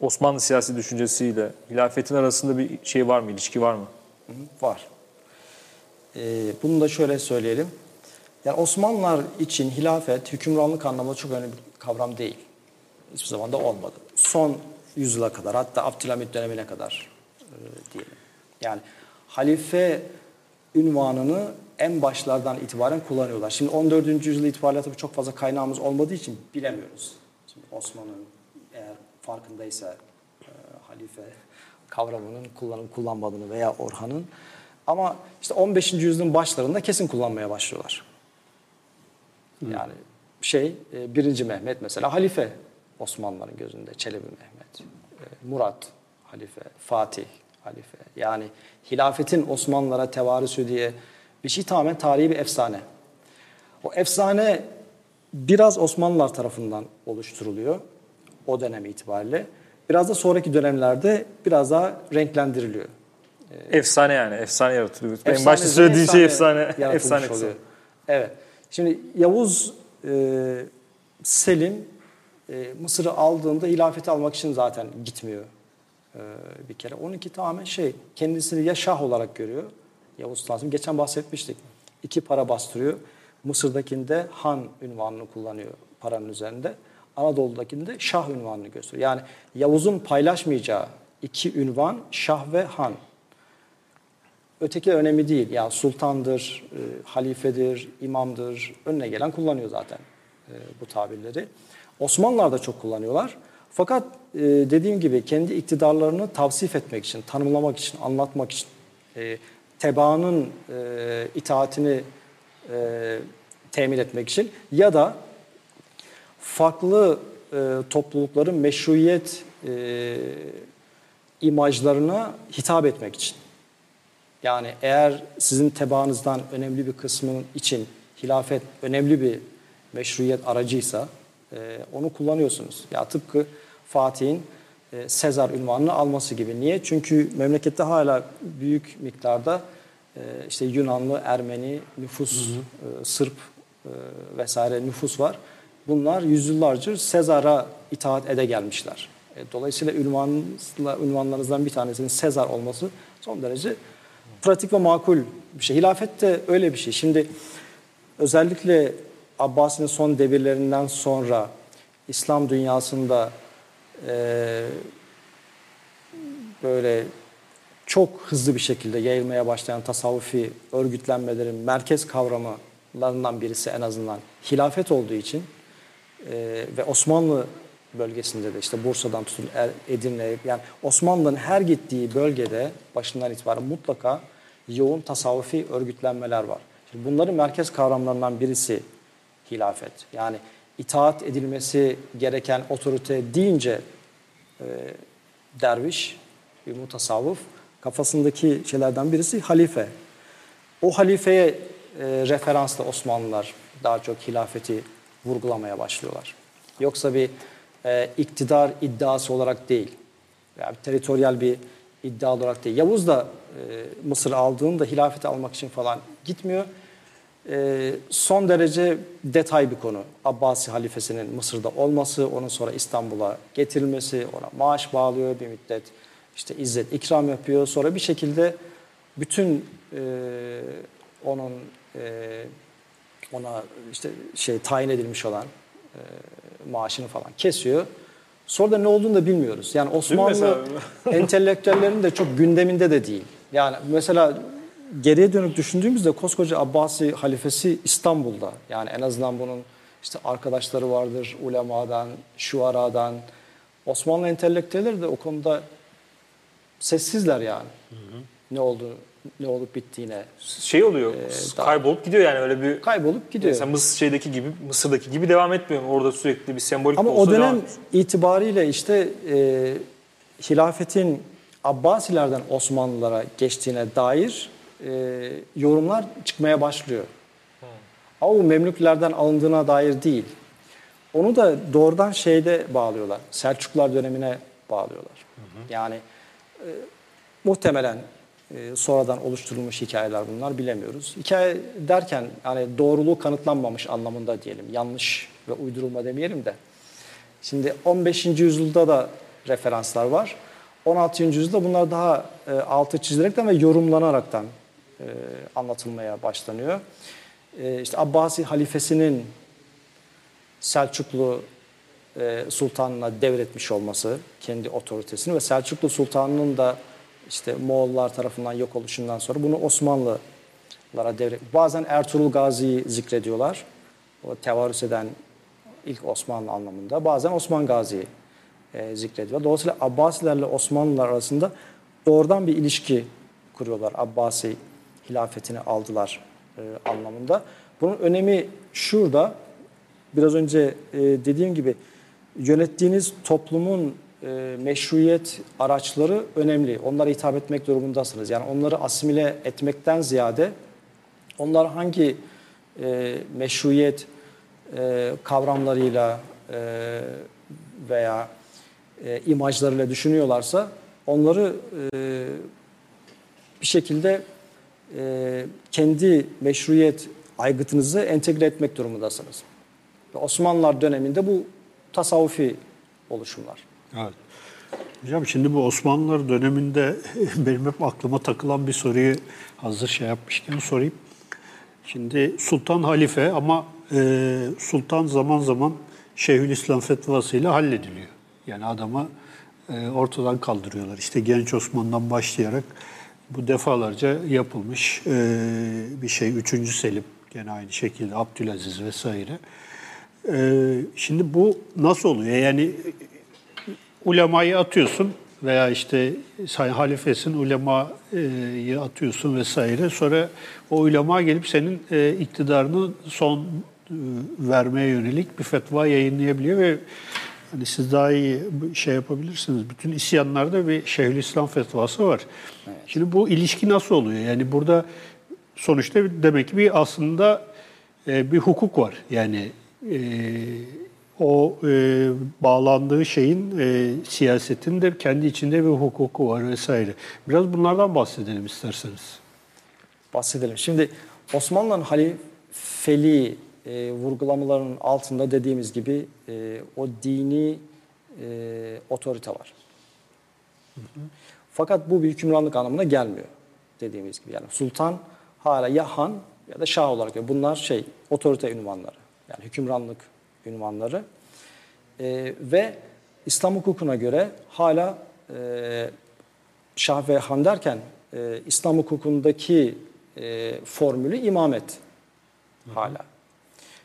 Osmanlı siyasi düşüncesiyle hilafetin arasında bir şey var mı, ilişki var mı? Var. Ee, bunu da şöyle söyleyelim. Yani Osmanlılar için hilafet hükümranlık anlamında çok önemli bir kavram değil. Hiçbir zaman da olmadı. Son yüzyıla kadar hatta Abdülhamit dönemine kadar e, diyelim. Yani halife ünvanını en başlardan itibaren kullanıyorlar. Şimdi 14. yüzyıl itibariyle tabii çok fazla kaynağımız olmadığı için bilemiyoruz. Şimdi Osman'ın eğer farkındaysa e, halife kavramının kullanım kullanmadığını veya Orhan'ın ama işte 15. yüzyılın başlarında kesin kullanmaya başlıyorlar. Yani şey e, birinci Mehmet mesela halife Osmanlıların gözünde Çelebi Mehmet, e, Murat halife, Fatih halife. Yani hilafetin Osmanlılara tevarüsü diye bir şey tamamen tarihi bir efsane. O efsane biraz Osmanlılar tarafından oluşturuluyor o dönem itibariyle. Biraz da sonraki dönemlerde biraz daha renklendiriliyor. Efsane yani, efsane yaratılıyor. Efsane, en başta söylediğin şey efsane, efsane oluyor. Evet. Şimdi Yavuz e, Selim e, Mısır'ı aldığında hilafeti almak için zaten gitmiyor e, bir kere. 12 tamamen şey, kendisini ya şah olarak görüyor. Yavuz Sultan geçen bahsetmiştik. İki para bastırıyor. Mısır'dakinde Han ünvanını kullanıyor. paranın üzerinde. Anadolu'dakinde Şah ünvanını gösteriyor. Yani Yavuz'un paylaşmayacağı iki ünvan Şah ve Han. Öteki önemli değil. Yani sultandır, e, halifedir, imamdır. Önüne gelen kullanıyor zaten e, bu tabirleri. Osmanlılar da çok kullanıyorlar. Fakat e, dediğim gibi kendi iktidarlarını tavsif etmek için, tanımlamak için, anlatmak için, e, tebaanın e, itaatini e, temin etmek için ya da farklı e, toplulukların meşruiyet e, imajlarına hitap etmek için. Yani eğer sizin tebaanızdan önemli bir kısmının için hilafet önemli bir meşruiyet aracıysa e, onu kullanıyorsunuz. Ya tıpkı Fatih'in e, Sezar ünvanını alması gibi. Niye? Çünkü memlekette hala büyük miktarda e, işte Yunanlı, Ermeni nüfus, E, Sırp e, vesaire nüfus var. Bunlar yüzyıllarca Sezar'a itaat ede gelmişler. E, dolayısıyla ünvanla, ünvanlarınızdan bir tanesinin Sezar olması son derece pratik ve makul bir şey. Hilafet de öyle bir şey. Şimdi özellikle Abbasi'nin son devirlerinden sonra İslam dünyasında e, böyle çok hızlı bir şekilde yayılmaya başlayan tasavvufi örgütlenmelerin merkez kavramlarından birisi en azından hilafet olduğu için e, ve Osmanlı bölgesinde de işte Bursa'dan tutun Er- Edirne yani Osmanlı'nın her gittiği bölgede başından itibaren mutlaka yoğun tasavvufi örgütlenmeler var. Şimdi bunların merkez kavramlarından birisi hilafet. Yani itaat edilmesi gereken otorite deyince e, derviş, bir mutasavvıf kafasındaki şeylerden birisi halife. O halifeye e, referansla Osmanlılar daha çok hilafeti vurgulamaya başlıyorlar. Yoksa bir e, iktidar iddiası olarak değil. Yani teritoryal bir iddia olarak değil. Yavuz da e, Mısır aldığında hilafeti almak için falan gitmiyor. E, son derece detay bir konu. Abbasi halifesinin Mısır'da olması, onun sonra İstanbul'a getirilmesi, ona maaş bağlıyor bir müddet. işte izzet ikram yapıyor. Sonra bir şekilde bütün e, onun e, ona işte şey tayin edilmiş olan maaşını falan kesiyor. Sonra da ne olduğunu da bilmiyoruz. Yani Osmanlı entelektüellerin de çok gündeminde de değil. Yani mesela geriye dönüp düşündüğümüzde koskoca Abbasi halifesi İstanbul'da. Yani en azından bunun işte arkadaşları vardır ulemadan, şuaradan. Osmanlı entelektüelleri de o konuda sessizler yani. Ne oldu, ne olup bittiğine. Şey oluyor, daha- kaybolup gidiyor yani öyle bir... Kaybolup gidiyor. Mesela Mısır şeydeki gibi, Mısır'daki gibi devam etmiyor. Orada sürekli bir sembolik Ama o dönem itibariyle işte e, hilafetin Abbasilerden Osmanlılara geçtiğine dair e, yorumlar çıkmaya başlıyor. Ama bu Memlüklerden alındığına dair değil. Onu da doğrudan şeyde bağlıyorlar. Selçuklular dönemine bağlıyorlar. Yani e, muhtemelen e, sonradan oluşturulmuş hikayeler bunlar bilemiyoruz. Hikaye derken yani doğruluğu kanıtlanmamış anlamında diyelim. Yanlış ve uydurulma demeyelim de. Şimdi 15. yüzyılda da referanslar var. 16. yüzyılda bunlar daha e, altı çizilerekten ve yorumlanaraktan e, anlatılmaya başlanıyor. E, işte Abbasi halifesinin Selçuklu e, sultanına devretmiş olması kendi otoritesini ve Selçuklu sultanının da işte Moğollar tarafından yok oluşundan sonra bunu Osmanlılara devret. Bazen Ertuğrul Gazi'yi zikrediyorlar. O tevarüs eden ilk Osmanlı anlamında. Bazen Osman Gazi'yi e, zikrediyorlar. Dolayısıyla Abbasilerle Osmanlılar arasında doğrudan bir ilişki kuruyorlar. Abbasi hilafetini aldılar e, anlamında. Bunun önemi şurada. Biraz önce e, dediğim gibi yönettiğiniz toplumun e, meşruiyet araçları önemli. Onlara hitap etmek durumundasınız. Yani onları asimile etmekten ziyade onlar hangi e, meşruiyet e, kavramlarıyla e, veya e, imajlarıyla düşünüyorlarsa onları e, bir şekilde e, kendi meşruiyet aygıtınızı entegre etmek durumundasınız. Ve Osmanlılar döneminde bu tasavvufi oluşumlar. Evet. Hocam şimdi bu Osmanlılar döneminde benim hep aklıma takılan bir soruyu hazır şey yapmışken sorayım. Şimdi Sultan Halife ama e, Sultan zaman zaman Şeyhülislam fetvasıyla hallediliyor. Yani adamı e, ortadan kaldırıyorlar. İşte Genç Osman'dan başlayarak bu defalarca yapılmış e, bir şey. Üçüncü Selim gene aynı şekilde Abdülaziz vesaire. E, şimdi bu nasıl oluyor? Yani ulemayı atıyorsun veya işte sen halifesin ulemayı atıyorsun vesaire. Sonra o ulema gelip senin e, iktidarını son e, vermeye yönelik bir fetva yayınlayabiliyor ve hani siz daha iyi şey yapabilirsiniz. Bütün isyanlarda bir Şeyhülislam fetvası var. Şimdi bu ilişki nasıl oluyor? Yani burada sonuçta demek ki bir aslında e, bir hukuk var. Yani e, o e, bağlandığı şeyin e, siyasetin de kendi içinde bir hukuku var vesaire. Biraz bunlardan bahsedelim isterseniz. Bahsedelim. Şimdi Osmanlı'nın halifeliği e, vurgulamalarının altında dediğimiz gibi e, o dini e, otorite var. Fakat bu bir hükümranlık anlamına gelmiyor dediğimiz gibi. Yani sultan hala ya han ya da şah olarak. Bunlar şey otorite ünvanları. Yani hükümranlık ünvanları. E, ve İslam hukukuna göre hala e, şah ve han derken e, İslam hukukundaki e, formülü imamet hala.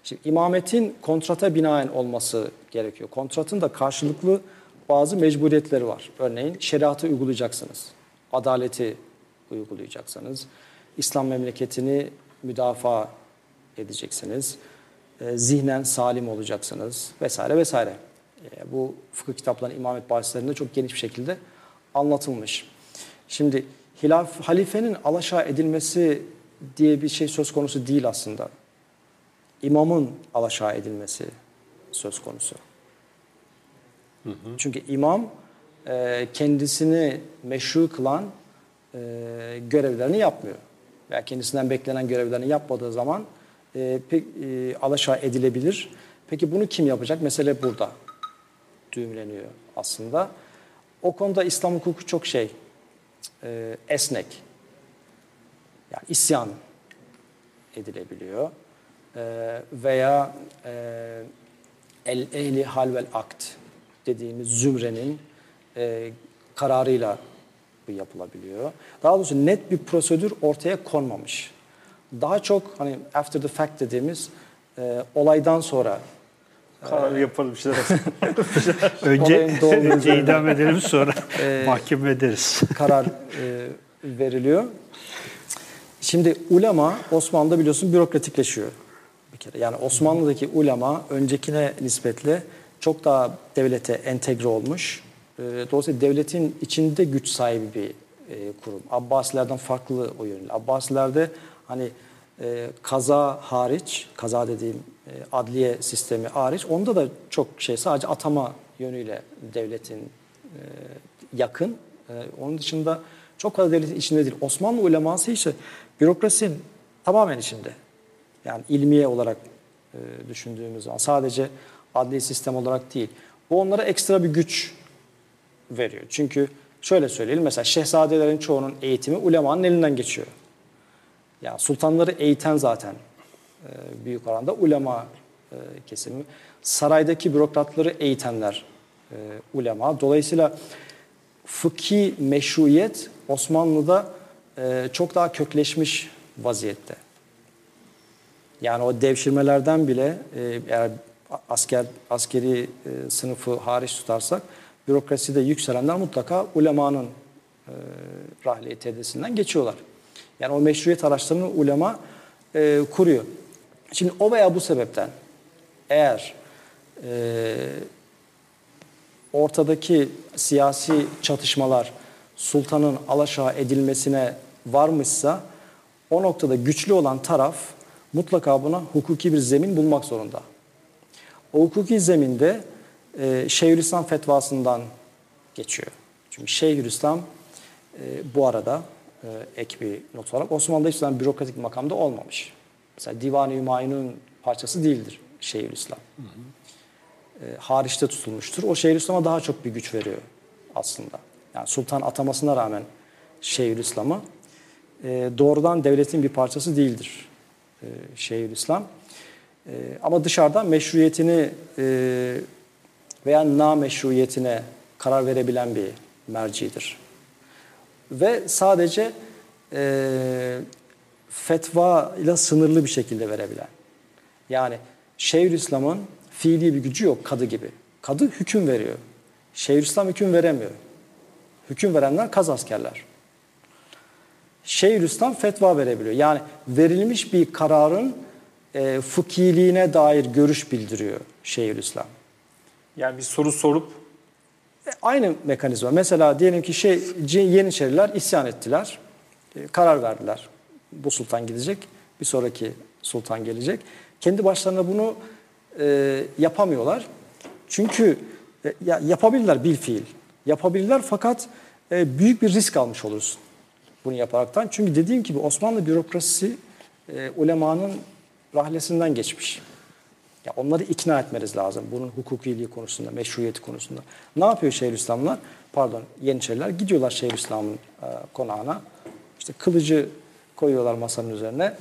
Şimdi imametin kontrata binaen olması gerekiyor. Kontratın da karşılıklı bazı mecburiyetleri var. Örneğin şeriatı uygulayacaksınız. Adaleti uygulayacaksınız. İslam memleketini müdafaa edeceksiniz. E, zihnen salim olacaksınız vesaire vesaire. E, bu fıkıh kitaplarının imamet bahislerinde çok geniş bir şekilde anlatılmış. Şimdi hilaf, halifenin alaşağı edilmesi diye bir şey söz konusu değil aslında. İmamın alaşağı edilmesi söz konusu. Hı hı. Çünkü imam e, kendisini meşru kılan e, görevlerini yapmıyor. Veya kendisinden beklenen görevlerini yapmadığı zaman e, pek, e, alaşağı edilebilir. Peki bunu kim yapacak? Mesele burada düğümleniyor aslında. O konuda İslam hukuku çok şey, e, esnek. Yani isyan edilebiliyor. E, veya e, el ehli hal vel akt dediğimiz zümrenin e, kararıyla bu yapılabiliyor. Daha doğrusu net bir prosedür ortaya konmamış. Daha çok hani after the fact dediğimiz e, olaydan sonra karar yapalım bir şeyler. önce, önce idam edelim sonra mahkeme ederiz. karar e, veriliyor. Şimdi ulema Osmanlı'da biliyorsun bürokratikleşiyor bir kere. Yani Osmanlı'daki ulema öncekine nispetle çok daha devlete entegre olmuş. E, dolayısıyla devletin içinde güç sahibi bir e, kurum. Abbasilerden farklı o yönüyle. Abasilerde hani e, kaza hariç, kaza dediğim e, adliye sistemi hariç, onda da çok şey sadece atama yönüyle devletin e, yakın. E, onun dışında çok fazla devletin içinde değil. Osmanlı uleması ise bürokrasinin tamamen içinde. Yani ilmiye olarak e, düşündüğümüz zaman sadece adli sistem olarak değil. Bu onlara ekstra bir güç veriyor. Çünkü şöyle söyleyelim mesela şehzadelerin çoğunun eğitimi ulemanın elinden geçiyor. Yani sultanları eğiten zaten e, büyük oranda ulema e, kesimi. Saraydaki bürokratları eğitenler e, ulema. Dolayısıyla fıkhi meşruiyet Osmanlı'da e, çok daha kökleşmiş vaziyette. Yani o devşirmelerden bile e, eğer asker askeri e, sınıfı hariç tutarsak bürokraside yükselenler mutlaka ulemanın e, rahliye tedrisinden geçiyorlar. Yani o meşruiyet araçlarını ulema e, kuruyor. Şimdi o veya bu sebepten eğer e, ortadaki siyasi çatışmalar sultanın alaşağı edilmesine varmışsa o noktada güçlü olan taraf mutlaka buna hukuki bir zemin bulmak zorunda. O hukuki zeminde e, Şeyhülislam fetvasından geçiyor. Çünkü Şeyhülislam e, bu arada e, ek bir not olarak Osmanlı'da hiç zaman bürokratik makamda olmamış. Mesela Divan-ı Hümayun'un parçası değildir Şeyhülislam. Hı hı. E, hariçte tutulmuştur. O Şeyhülislam'a daha çok bir güç veriyor aslında. Yani sultan atamasına rağmen Şeyhülislam'ı e, doğrudan devletin bir parçası değildir e, Şeyhülislam. E, ama dışarıdan meşruiyetini e, veya na meşruiyetine karar verebilen bir mercidir. Ve sadece e, fetva ile sınırlı bir şekilde verebilen. Yani Şeyhülislam'ın fiili bir gücü yok kadı gibi. Kadı hüküm veriyor. Şeyhülislam hüküm veremiyor. Hüküm verenler kaz askerler. Şeyhülislam fetva verebiliyor. Yani verilmiş bir kararın e, fıkhiliğine dair görüş bildiriyor Şeyhülislam. Yani bir soru sorup Aynı mekanizma. Mesela diyelim ki şey Yeniçeriler isyan ettiler. E, karar verdiler. Bu sultan gidecek. Bir sonraki sultan gelecek. Kendi başlarına bunu e, yapamıyorlar. Çünkü e, ya, yapabilirler bil fiil. Yapabilirler fakat e, büyük bir risk almış olursun bunu yaparaktan. Çünkü dediğim gibi Osmanlı bürokrasisi e, ulemanın rahlesinden geçmiş. Ya onları ikna etmeniz lazım bunun hukukiliği konusunda, meşruiyeti konusunda. Ne yapıyor Şeyhülislamlar? Pardon, Yeniçeriler gidiyorlar Şeyhülislam'ın e, konağına. İşte kılıcı koyuyorlar masanın üzerine.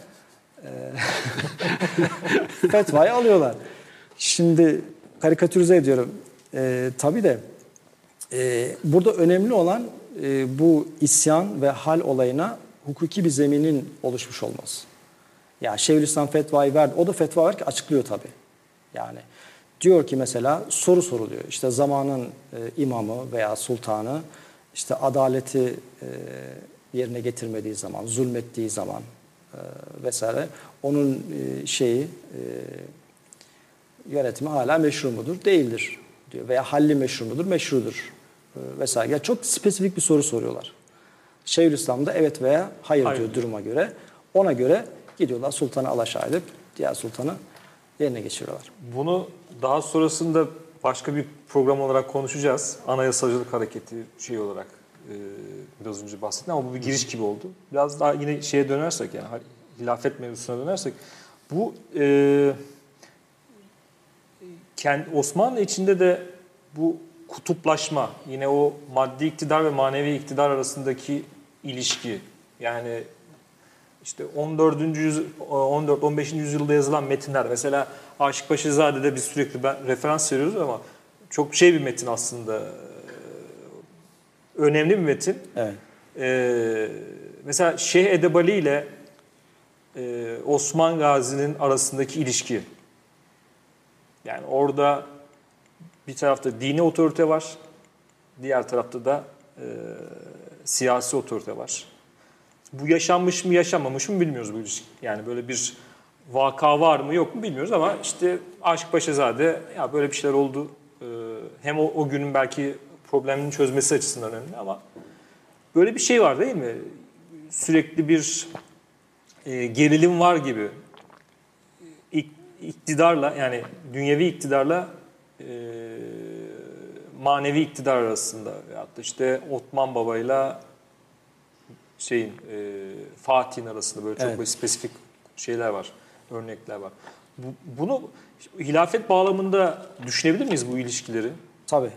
E, fetvayı alıyorlar. Şimdi karikatürize ediyorum. E, tabii de e, burada önemli olan e, bu isyan ve hal olayına hukuki bir zeminin oluşmuş olması. Ya Şeyhülislam fetvayı verdi. O da fetva var ki açıklıyor tabii. Yani diyor ki mesela soru soruluyor. İşte zamanın e, imamı veya sultanı işte adaleti e, yerine getirmediği zaman, zulmettiği zaman e, vesaire onun e, şeyi e, yönetimi hala meşru mudur? Değildir diyor. Veya halli meşru mudur? Meşrudur e, vesaire. Yani çok spesifik bir soru soruyorlar. Şeyhülislam'da evet veya hayır, Hayır diyor diyor. duruma göre. Ona göre gidiyorlar sultanı alaşağı edip diğer sultanı yerine geçiriyorlar. bunu daha sonrasında başka bir program olarak konuşacağız. Anayasalcılık hareketi şey olarak e, biraz önce bahsettim ama bu bir giriş gibi oldu. Biraz daha yine şeye dönersek yani hilafet mevzusuna dönersek bu e, kendi Osmanlı içinde de bu kutuplaşma yine o maddi iktidar ve manevi iktidar arasındaki ilişki yani işte 14. yüzyıl 14 15. yüzyılda yazılan metinler mesela Aşık Paşazade'de biz sürekli ben referans veriyoruz ama çok şey bir metin aslında. Önemli bir metin. Evet. Ee, mesela Şeyh Edebali ile e, Osman Gazi'nin arasındaki ilişki. Yani orada bir tarafta dini otorite var, diğer tarafta da e, siyasi otorite var. Bu yaşanmış mı yaşanmamış mı bilmiyoruz bu ilişki. Yani böyle bir vaka var mı yok mu bilmiyoruz ama işte Aşık Paşazade ya böyle bir şeyler oldu. Ee, hem o, o günün belki problemini çözmesi açısından önemli ama böyle bir şey var değil mi? Sürekli bir e, gerilim var gibi. İk- iktidarla yani dünyevi iktidarla e, manevi iktidar arasında veyahut da işte Osman Baba'yla şeyin e, Fatih'in arasında böyle çok Evet. böyle spesifik şeyler var, örnekler var. Bu, bunu hilafet bağlamında düşünebilir miyiz bu ilişkileri? Tabii.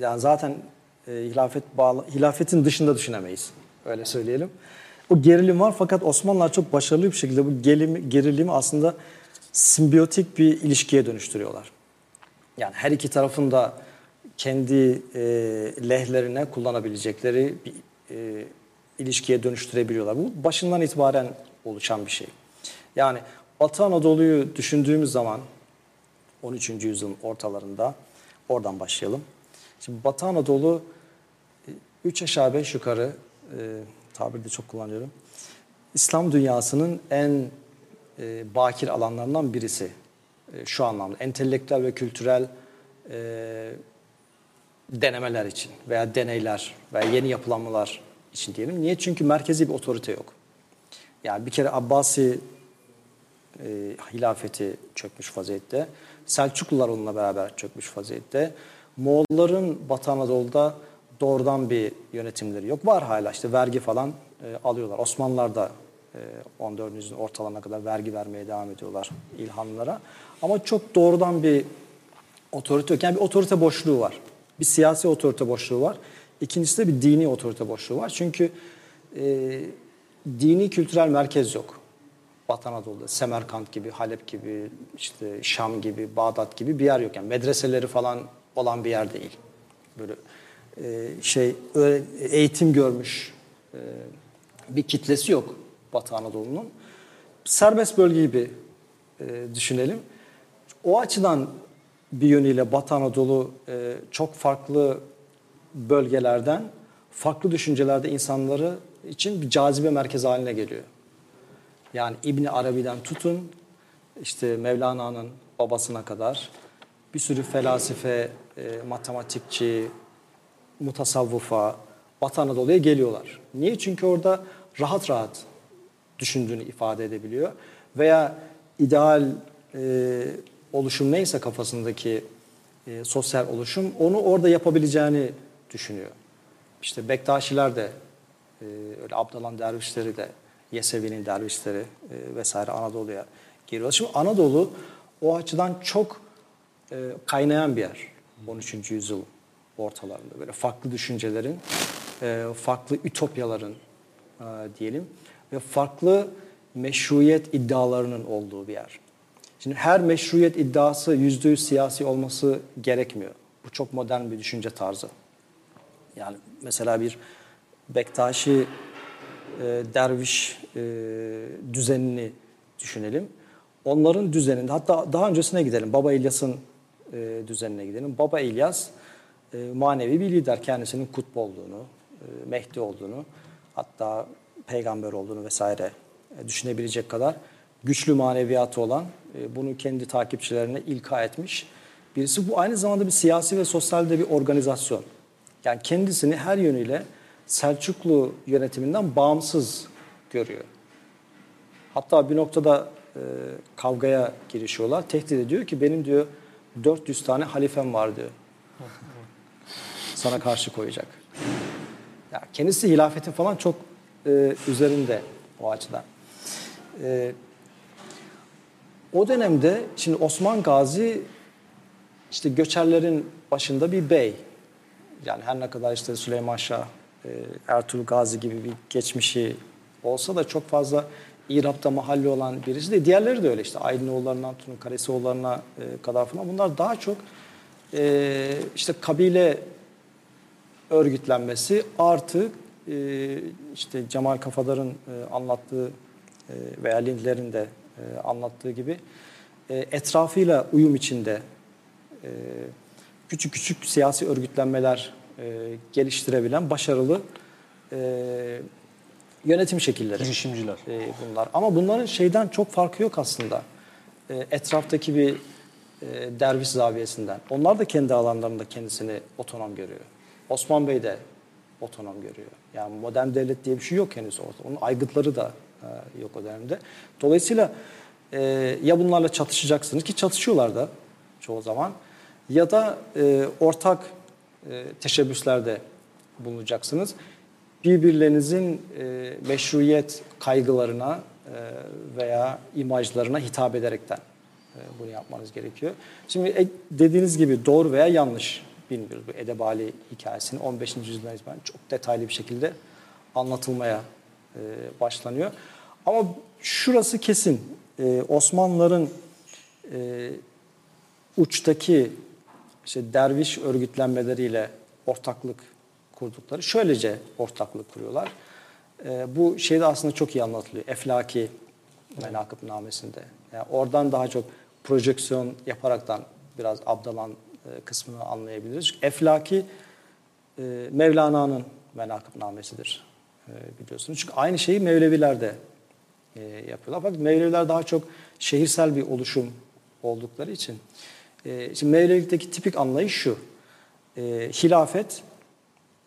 Yani zaten e, hilafet bağla, hilafetin dışında düşünemeyiz. Öyle söyleyelim. O gerilim var fakat Osmanlılar çok başarılı bir şekilde bu gerilimi, gerilimi aslında simbiyotik bir ilişkiye dönüştürüyorlar. Yani her iki tarafın da kendi e, lehlerine kullanabilecekleri bir e, ilişkiye dönüştürebiliyorlar. Bu başından itibaren oluşan bir şey. Yani Batı Anadolu'yu düşündüğümüz zaman 13. yüzyılın ortalarında oradan başlayalım. Şimdi Batı Anadolu 3 aşağı 5 yukarı e, tabiri de çok kullanıyorum. İslam dünyasının en e, bakir alanlarından birisi. E, şu anlamda entelektüel ve kültürel e, denemeler için veya deneyler veya yeni yapılanmalar için diyelim. Niye? Çünkü merkezi bir otorite yok. Yani bir kere Abbasi e, hilafeti çökmüş vaziyette. Selçuklular onunla beraber çökmüş vaziyette. Moğolların Batı Anadolu'da doğrudan bir yönetimleri yok. Var hala işte vergi falan e, alıyorlar. Osmanlılar da e, 14. yüzyılın ortalarına kadar vergi vermeye devam ediyorlar İlhanlılara. Ama çok doğrudan bir otorite yok. Yani bir otorite boşluğu var. Bir siyasi otorite boşluğu var. İkincisi de bir dini otorite boşluğu var. Çünkü e, dini kültürel merkez yok. Batı Anadolu'da Semerkant gibi, Halep gibi, işte Şam gibi, Bağdat gibi bir yer yok. Yani medreseleri falan olan bir yer değil. Böyle e, şey eğitim görmüş e, bir kitlesi yok Batı Anadolu'nun. Serbest bölge gibi e, düşünelim. O açıdan bir yönüyle Batı Anadolu e, çok farklı bölgelerden, farklı düşüncelerde insanları için bir cazibe merkezi haline geliyor. Yani İbni Arabi'den tutun, işte Mevlana'nın babasına kadar bir sürü felasife, e, matematikçi, mutasavvufa, Batı Anadolu'ya geliyorlar. Niye? Çünkü orada rahat rahat düşündüğünü ifade edebiliyor. Veya ideal e, oluşum neyse kafasındaki e, sosyal oluşum onu orada yapabileceğini düşünüyor. İşte Bektaşiler de e, öyle Abdalan dervişleri de Yesevi'nin dervişleri e, vesaire Anadolu'ya geliyor. Şimdi Anadolu o açıdan çok e, kaynayan bir yer. 13. yüzyıl ortalarında böyle farklı düşüncelerin, e, farklı ütopyaların e, diyelim ve farklı meşruiyet iddialarının olduğu bir yer. Şimdi her meşruiyet iddiası yüzde yüz siyasi olması gerekmiyor. Bu çok modern bir düşünce tarzı. Yani mesela bir Bektaşi e, derviş e, düzenini düşünelim. Onların düzeninde hatta daha öncesine gidelim. Baba İlyas'ın e, düzenine gidelim. Baba İlyas e, manevi bir lider. Kendisinin kutbu olduğunu, e, Mehdi olduğunu, hatta peygamber olduğunu vesaire e, düşünebilecek kadar güçlü maneviyatı olan, e, bunu kendi takipçilerine ilka etmiş birisi. Bu aynı zamanda bir siyasi ve sosyal de bir organizasyon. Yani kendisini her yönüyle Selçuklu yönetiminden bağımsız görüyor. Hatta bir noktada e, kavgaya girişiyorlar. Tehdit ediyor ki benim diyor 400 tane halifem var diyor. Sana karşı koyacak. Ya kendisi hilafetin falan çok e, üzerinde o açıdan. E, o dönemde şimdi Osman Gazi işte göçerlerin başında bir bey. Yani her ne kadar işte Süleyman Şah, e, Ertuğrul Gazi gibi bir geçmişi olsa da çok fazla İrab'da mahalle olan birisi de diğerleri de öyle işte. Aydınoğullarından tutun Karesioğullarına e, kadar falan. Bunlar daha çok e, işte kabile örgütlenmesi artı e, işte Cemal Kafadar'ın e, anlattığı e, veya Lindler'in de e, anlattığı gibi e, etrafıyla uyum içinde e, küçük küçük siyasi örgütlenmeler e, geliştirebilen başarılı e, yönetim şekilleri. Girişimciler. E, bunlar. Ama bunların şeyden çok farkı yok aslında. E, etraftaki bir e, derviş zaviyesinden. Onlar da kendi alanlarında kendisini otonom görüyor. Osman Bey de otonom görüyor. Yani modern devlet diye bir şey yok henüz orada. Onun aygıtları da e, yok o dönemde. Dolayısıyla e, ya bunlarla çatışacaksınız ki çatışıyorlar da çoğu zaman ya da e, ortak e, teşebbüslerde bulunacaksınız. Birbirlerinizin e, meşruiyet kaygılarına e, veya imajlarına hitap ederekten e, bunu yapmanız gerekiyor. Şimdi e, dediğiniz gibi doğru veya yanlış bilmiyoruz. Bu Edebali hikayesinin 15. yüzyıldan itibaren çok detaylı bir şekilde anlatılmaya e, başlanıyor. Ama şurası kesin. E, Osmanlıların e, uçtaki işte derviş örgütlenmeleriyle ortaklık kurdukları şöylece ortaklık kuruyorlar. E, bu şeyde aslında çok iyi anlatılıyor. Eflaki menakıb namesinde. Yani oradan daha çok projeksiyon yaparaktan biraz Abdalan e, kısmını anlayabiliriz. Çünkü Eflaki e, Mevlana'nın menakıb namesidir e, biliyorsunuz. Çünkü aynı şeyi Mevleviler de e, yapıyorlar. Fakat Mevleviler daha çok şehirsel bir oluşum oldukları için. E, şimdi Mevlevilik'teki tipik anlayış şu. E, hilafet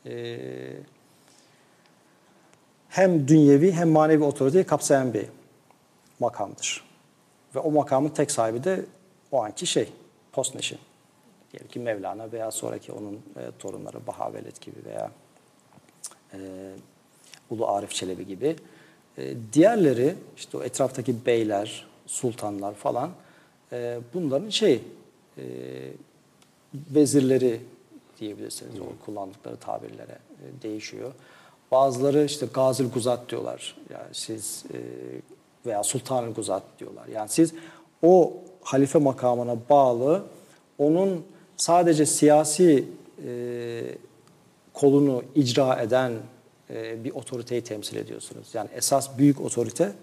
e, hem dünyevi hem manevi otoriteyi kapsayan bir makamdır. Ve o makamın tek sahibi de o anki şey, postneşin. Diyelim ki Mevlana veya sonraki onun e, torunları Bahavelet gibi veya e, Ulu Arif Çelebi gibi. E, diğerleri işte o etraftaki beyler, sultanlar falan e, bunların şey e, vezirleri diyebilirsiniz. O kullandıkları tabirlere e, değişiyor. Bazıları işte gazil guzat diyorlar. Yani siz e, veya Sultan-ı Guzat diyorlar. Yani siz o halife makamına bağlı onun sadece siyasi e, kolunu icra eden e, bir otoriteyi temsil ediyorsunuz. Yani esas büyük otorite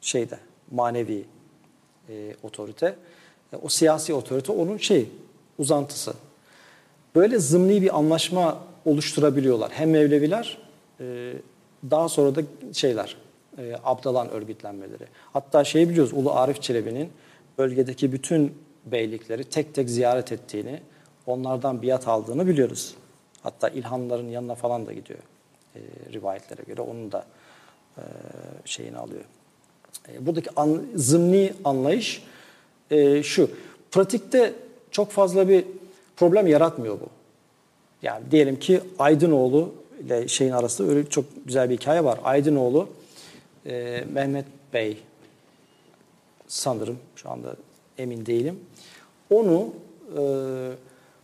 şeyde manevi e, otorite. E, o siyasi otorite onun şey uzantısı. Böyle zımni bir anlaşma oluşturabiliyorlar. Hem Mevleviler e, daha sonra da şeyler e, Abdalan örgütlenmeleri. Hatta şey biliyoruz Ulu Arif Çelebi'nin bölgedeki bütün beylikleri tek tek ziyaret ettiğini, onlardan biat aldığını biliyoruz. Hatta İlhanların yanına falan da gidiyor rivayetlere göre. Onun da şeyini alıyor. Buradaki an, zımni anlayış e, şu. Pratikte çok fazla bir problem yaratmıyor bu. Yani diyelim ki Aydınoğlu ile şeyin arasında öyle çok güzel bir hikaye var. Aydınoğlu e, Mehmet Bey sanırım şu anda emin değilim. Onu e,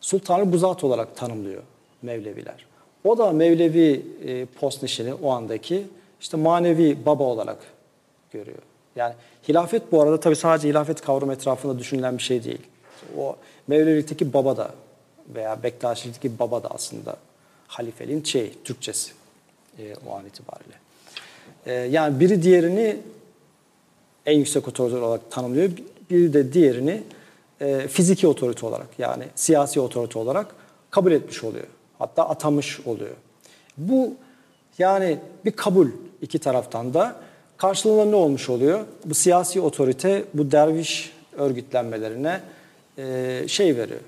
Sultanı Buzat olarak tanımlıyor Mevleviler. O da Mevlevi e, postnişini o andaki işte manevi baba olarak görüyor. Yani hilafet bu arada tabii sadece hilafet kavramı etrafında düşünülen bir şey değil. O Mevlevilik'teki baba da veya Bektaşilik'teki baba da aslında halifeliğin şey, Türkçesi e, o an itibariyle. E, yani biri diğerini en yüksek otorite olarak tanımlıyor. Biri de diğerini e, fiziki otorite olarak yani siyasi otorite olarak kabul etmiş oluyor. Hatta atamış oluyor. Bu yani bir kabul iki taraftan da. Karşılığında ne olmuş oluyor? Bu siyasi otorite bu derviş örgütlenmelerine e, şey veriyor,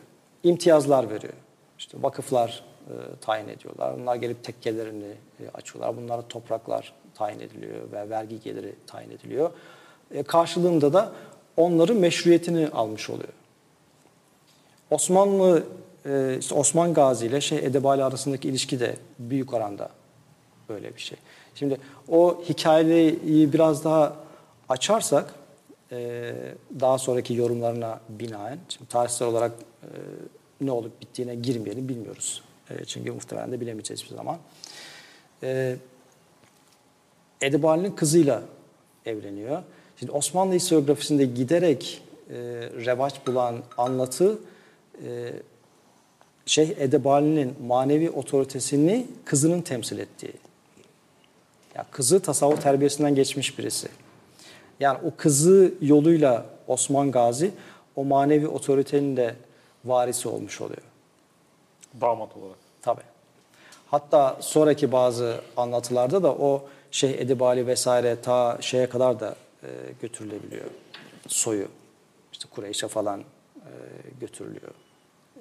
imtiyazlar veriyor. İşte vakıflar e, tayin ediyorlar. Onlar gelip tekkelerini e, açıyorlar. Bunlara topraklar tayin ediliyor ve vergi geliri tayin ediliyor. E, karşılığında da onların meşruiyetini almış oluyor. Osmanlı, e, işte Osman Gazi ile şey Edebali arasındaki ilişki de büyük oranda böyle bir şey. Şimdi o hikayeyi biraz daha açarsak e, daha sonraki yorumlarına binaen, şimdi tarihsel olarak e, ne olup bittiğine girmeyelim bilmiyoruz. E, çünkü muhtemelen de bilemeyeceğiz bir zaman. E, Edebali'nin kızıyla evleniyor. Şimdi Osmanlı historiografisinde giderek revaç bulan anlatı Şeyh Edebali'nin manevi otoritesini kızının temsil ettiği. Ya kızı tasavvuf terbiyesinden geçmiş birisi. Yani o kızı yoluyla Osman Gazi o manevi otoritenin de varisi olmuş oluyor. Damat olarak. Tabii. Hatta sonraki bazı anlatılarda da o Şeyh Edibali vesaire ta şeye kadar da e, götürülebiliyor. Soyu. İşte Kureyş'e falan e, götürülüyor.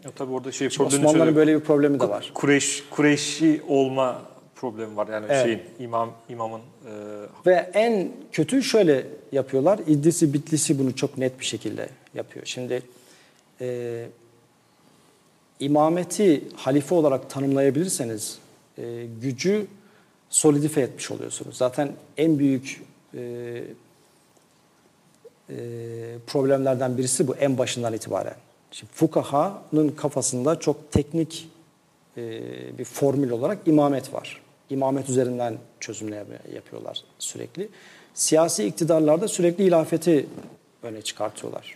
Ya tabii orada şey Şimdi Osmanlıların şöyle- böyle bir problemi de var. Kureyş, Kureyşi olma problemi var. Yani Evet. şeyin imam imamın e, Ve en kötü şöyle yapıyorlar. İddisi Bitlisi bunu çok net bir şekilde yapıyor. Şimdi e, imameti halife olarak tanımlayabilirseniz e, gücü solidife etmiş oluyorsunuz. Zaten en büyük e, e, problemlerden birisi bu en başından itibaren. Şimdi fukahanın kafasında çok teknik e, bir formül olarak imamet var. İmamet üzerinden çözümler yapıyorlar sürekli. Siyasi iktidarlarda sürekli hilafeti öne çıkartıyorlar.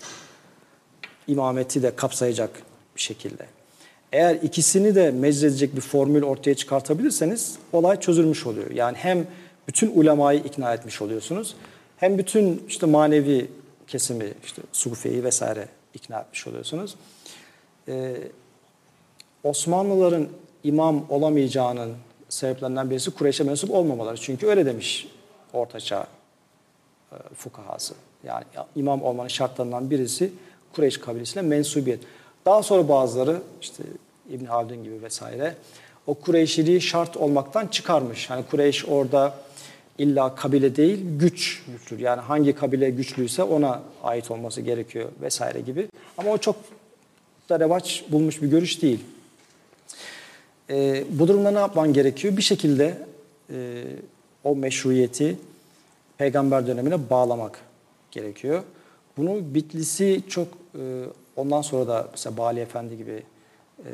İmameti de kapsayacak bir şekilde. Eğer ikisini de meczedecek bir formül ortaya çıkartabilirseniz olay çözülmüş oluyor. Yani hem bütün ulemayı ikna etmiş oluyorsunuz hem bütün işte manevi kesimi işte sufeyi vesaire ikna etmiş oluyorsunuz. Ee, Osmanlıların imam olamayacağının sebeplerinden birisi Kureyş'e mensup olmamaları. Çünkü öyle demiş Ortaçağ e, fukahası. Yani imam olmanın şartlarından birisi Kureyş kabilesine mensubiyet. Daha sonra bazıları işte İbn Haldun gibi vesaire o Kureyşiliği şart olmaktan çıkarmış. Hani Kureyş orada illa kabile değil güç güçtür. Yani hangi kabile güçlüyse ona ait olması gerekiyor vesaire gibi. Ama o çok da revaç bulmuş bir görüş değil. E, bu durumda ne yapman gerekiyor? Bir şekilde e, o meşruiyeti peygamber dönemine bağlamak gerekiyor. Bunu Bitlisi çok e, ondan sonra da mesela Bali Efendi gibi e,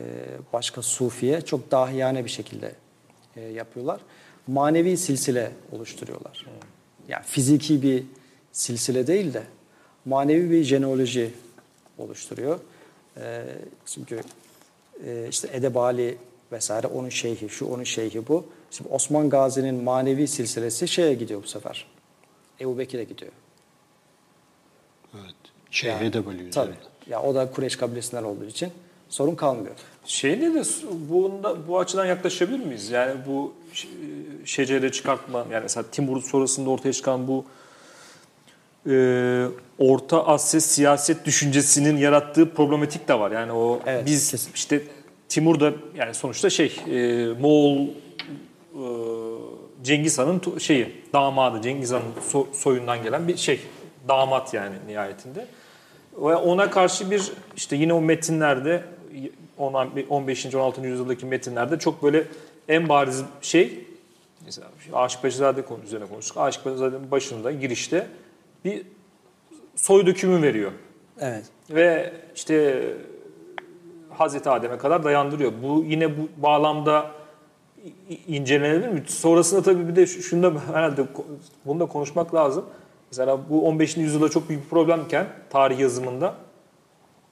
başka sufiye çok dahiyane bir şekilde e, yapıyorlar. Manevi silsile oluşturuyorlar. Yani fiziki bir silsile değil de manevi bir jeneoloji oluşturuyor. E, çünkü e, işte Edebali vesaire onun şeyhi, şu onun şeyhi bu. Şimdi Osman Gazi'nin manevi silsilesi şeye gidiyor bu sefer. Ebu Bekir'e gidiyor. Evet. Şeyhe de bölüyor. Tabii. Ya o da Kureyş kabilesinden olduğu için sorun kalmıyor. Şeyle de bunda, bu açıdan yaklaşabilir miyiz? Yani bu ş- şecere çıkartma, yani mesela Timur sonrasında ortaya çıkan bu e, Orta Asya siyaset düşüncesinin yarattığı problematik de var. Yani o Evet, biz kesin. işte Timur da yani sonuçta şey e, Moğol e, Cengiz Han'ın şeyi damadı Cengiz Han'ın so- soyundan gelen bir şey damat yani nihayetinde. Ve ona karşı bir işte yine o metinlerde 15. 16. yüzyıldaki metinlerde çok böyle en bariz şey mesela Aşık Paşazade konu üzerine konuştuk. Aşık Paşazade'nin başında girişte bir soy dökümü veriyor. Evet. Ve işte Hazreti Adem'e kadar dayandırıyor. Bu yine bu bağlamda incelenebilir mi? Sonrasında tabii bir de şu- şunu da herhalde bunu da konuşmak lazım. Mesela bu 15. yüzyılda çok büyük bir problemken tarih yazımında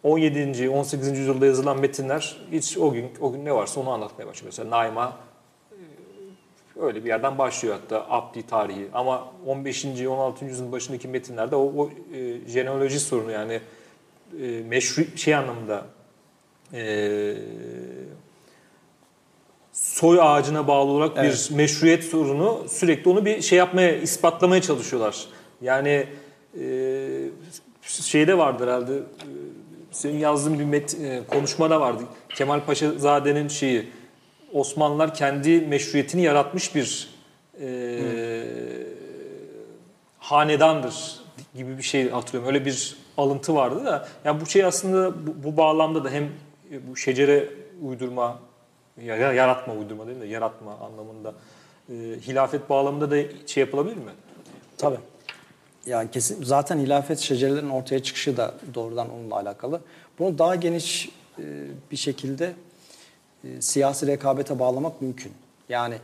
17. 18. yüzyılda yazılan metinler hiç o gün o gün ne varsa onu anlatmaya başlıyor. Mesela Naima e, öyle bir yerden başlıyor hatta Abdi tarihi. Ama 15. 16. yüzyılın başındaki metinlerde o, o e, jeneoloji sorunu yani e, meşru şey anlamında e, soy ağacına bağlı olarak bir meşruiyet sorunu sürekli onu bir şey yapmaya ispatlamaya çalışıyorlar. Yani e, şeyde vardı herhalde e, senin yazdığın bir met, e, konuşmada vardı. Kemal Paşazade'nin şeyi Osmanlılar kendi meşruiyetini yaratmış bir e, hanedandır gibi bir şey hatırlıyorum. Öyle bir alıntı vardı da. Yani bu şey aslında bu, bu bağlamda da hem bu şecere uydurma ya, ya- yaratma uydurma değil de yaratma anlamında e, hilafet bağlamında da şey yapılabilir mi? Tabii. Yani kesin zaten hilafet şecerelerinin ortaya çıkışı da doğrudan onunla alakalı. Bunu daha geniş e, bir şekilde e, siyasi rekabete bağlamak mümkün. Yani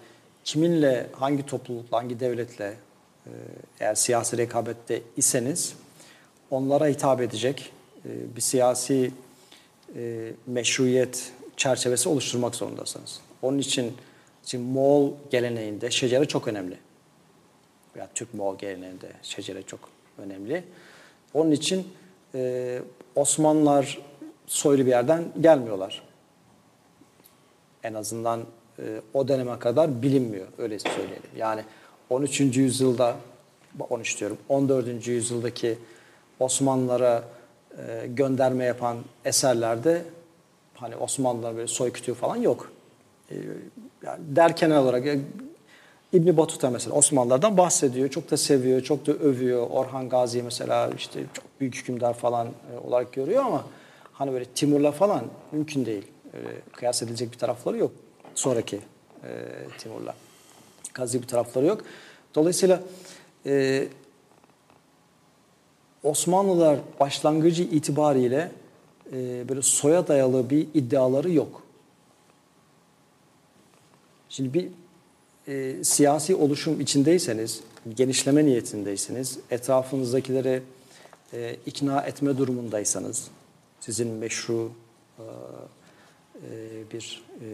kiminle, hangi toplulukla, hangi devletle e, eğer siyasi rekabette iseniz onlara hitap edecek e, bir siyasi e, meşruiyet çerçevesi oluşturmak zorundasınız. Onun için şimdi Moğol geleneğinde şecere çok önemli veya Türk Moğol geleneğinde şecere çok önemli. Onun için e, Osmanlılar soylu bir yerden gelmiyorlar. En azından e, o döneme kadar bilinmiyor öyle söyleyelim. Yani 13. yüzyılda 13 diyorum 14. yüzyıldaki Osmanlılara e, gönderme yapan eserlerde hani Osmanlılar böyle soy kütüğü falan yok. E, yani derken olarak e, İbn Batuta mesela Osmanlılardan bahsediyor. Çok da seviyor, çok da övüyor. Orhan Gazi mesela işte çok büyük hükümdar falan e, olarak görüyor ama hani böyle Timur'la falan mümkün değil. Öyle kıyas edilecek bir tarafları yok. Sonraki e, Timur'la. Gazi bir tarafları yok. Dolayısıyla e, Osmanlılar başlangıcı itibariyle e, böyle soya dayalı bir iddiaları yok. Şimdi bir e, siyasi oluşum içindeyseniz, genişleme niyetindeyseniz, etrafınızdakileri e, ikna etme durumundaysanız, sizin meşru e, e, bir e,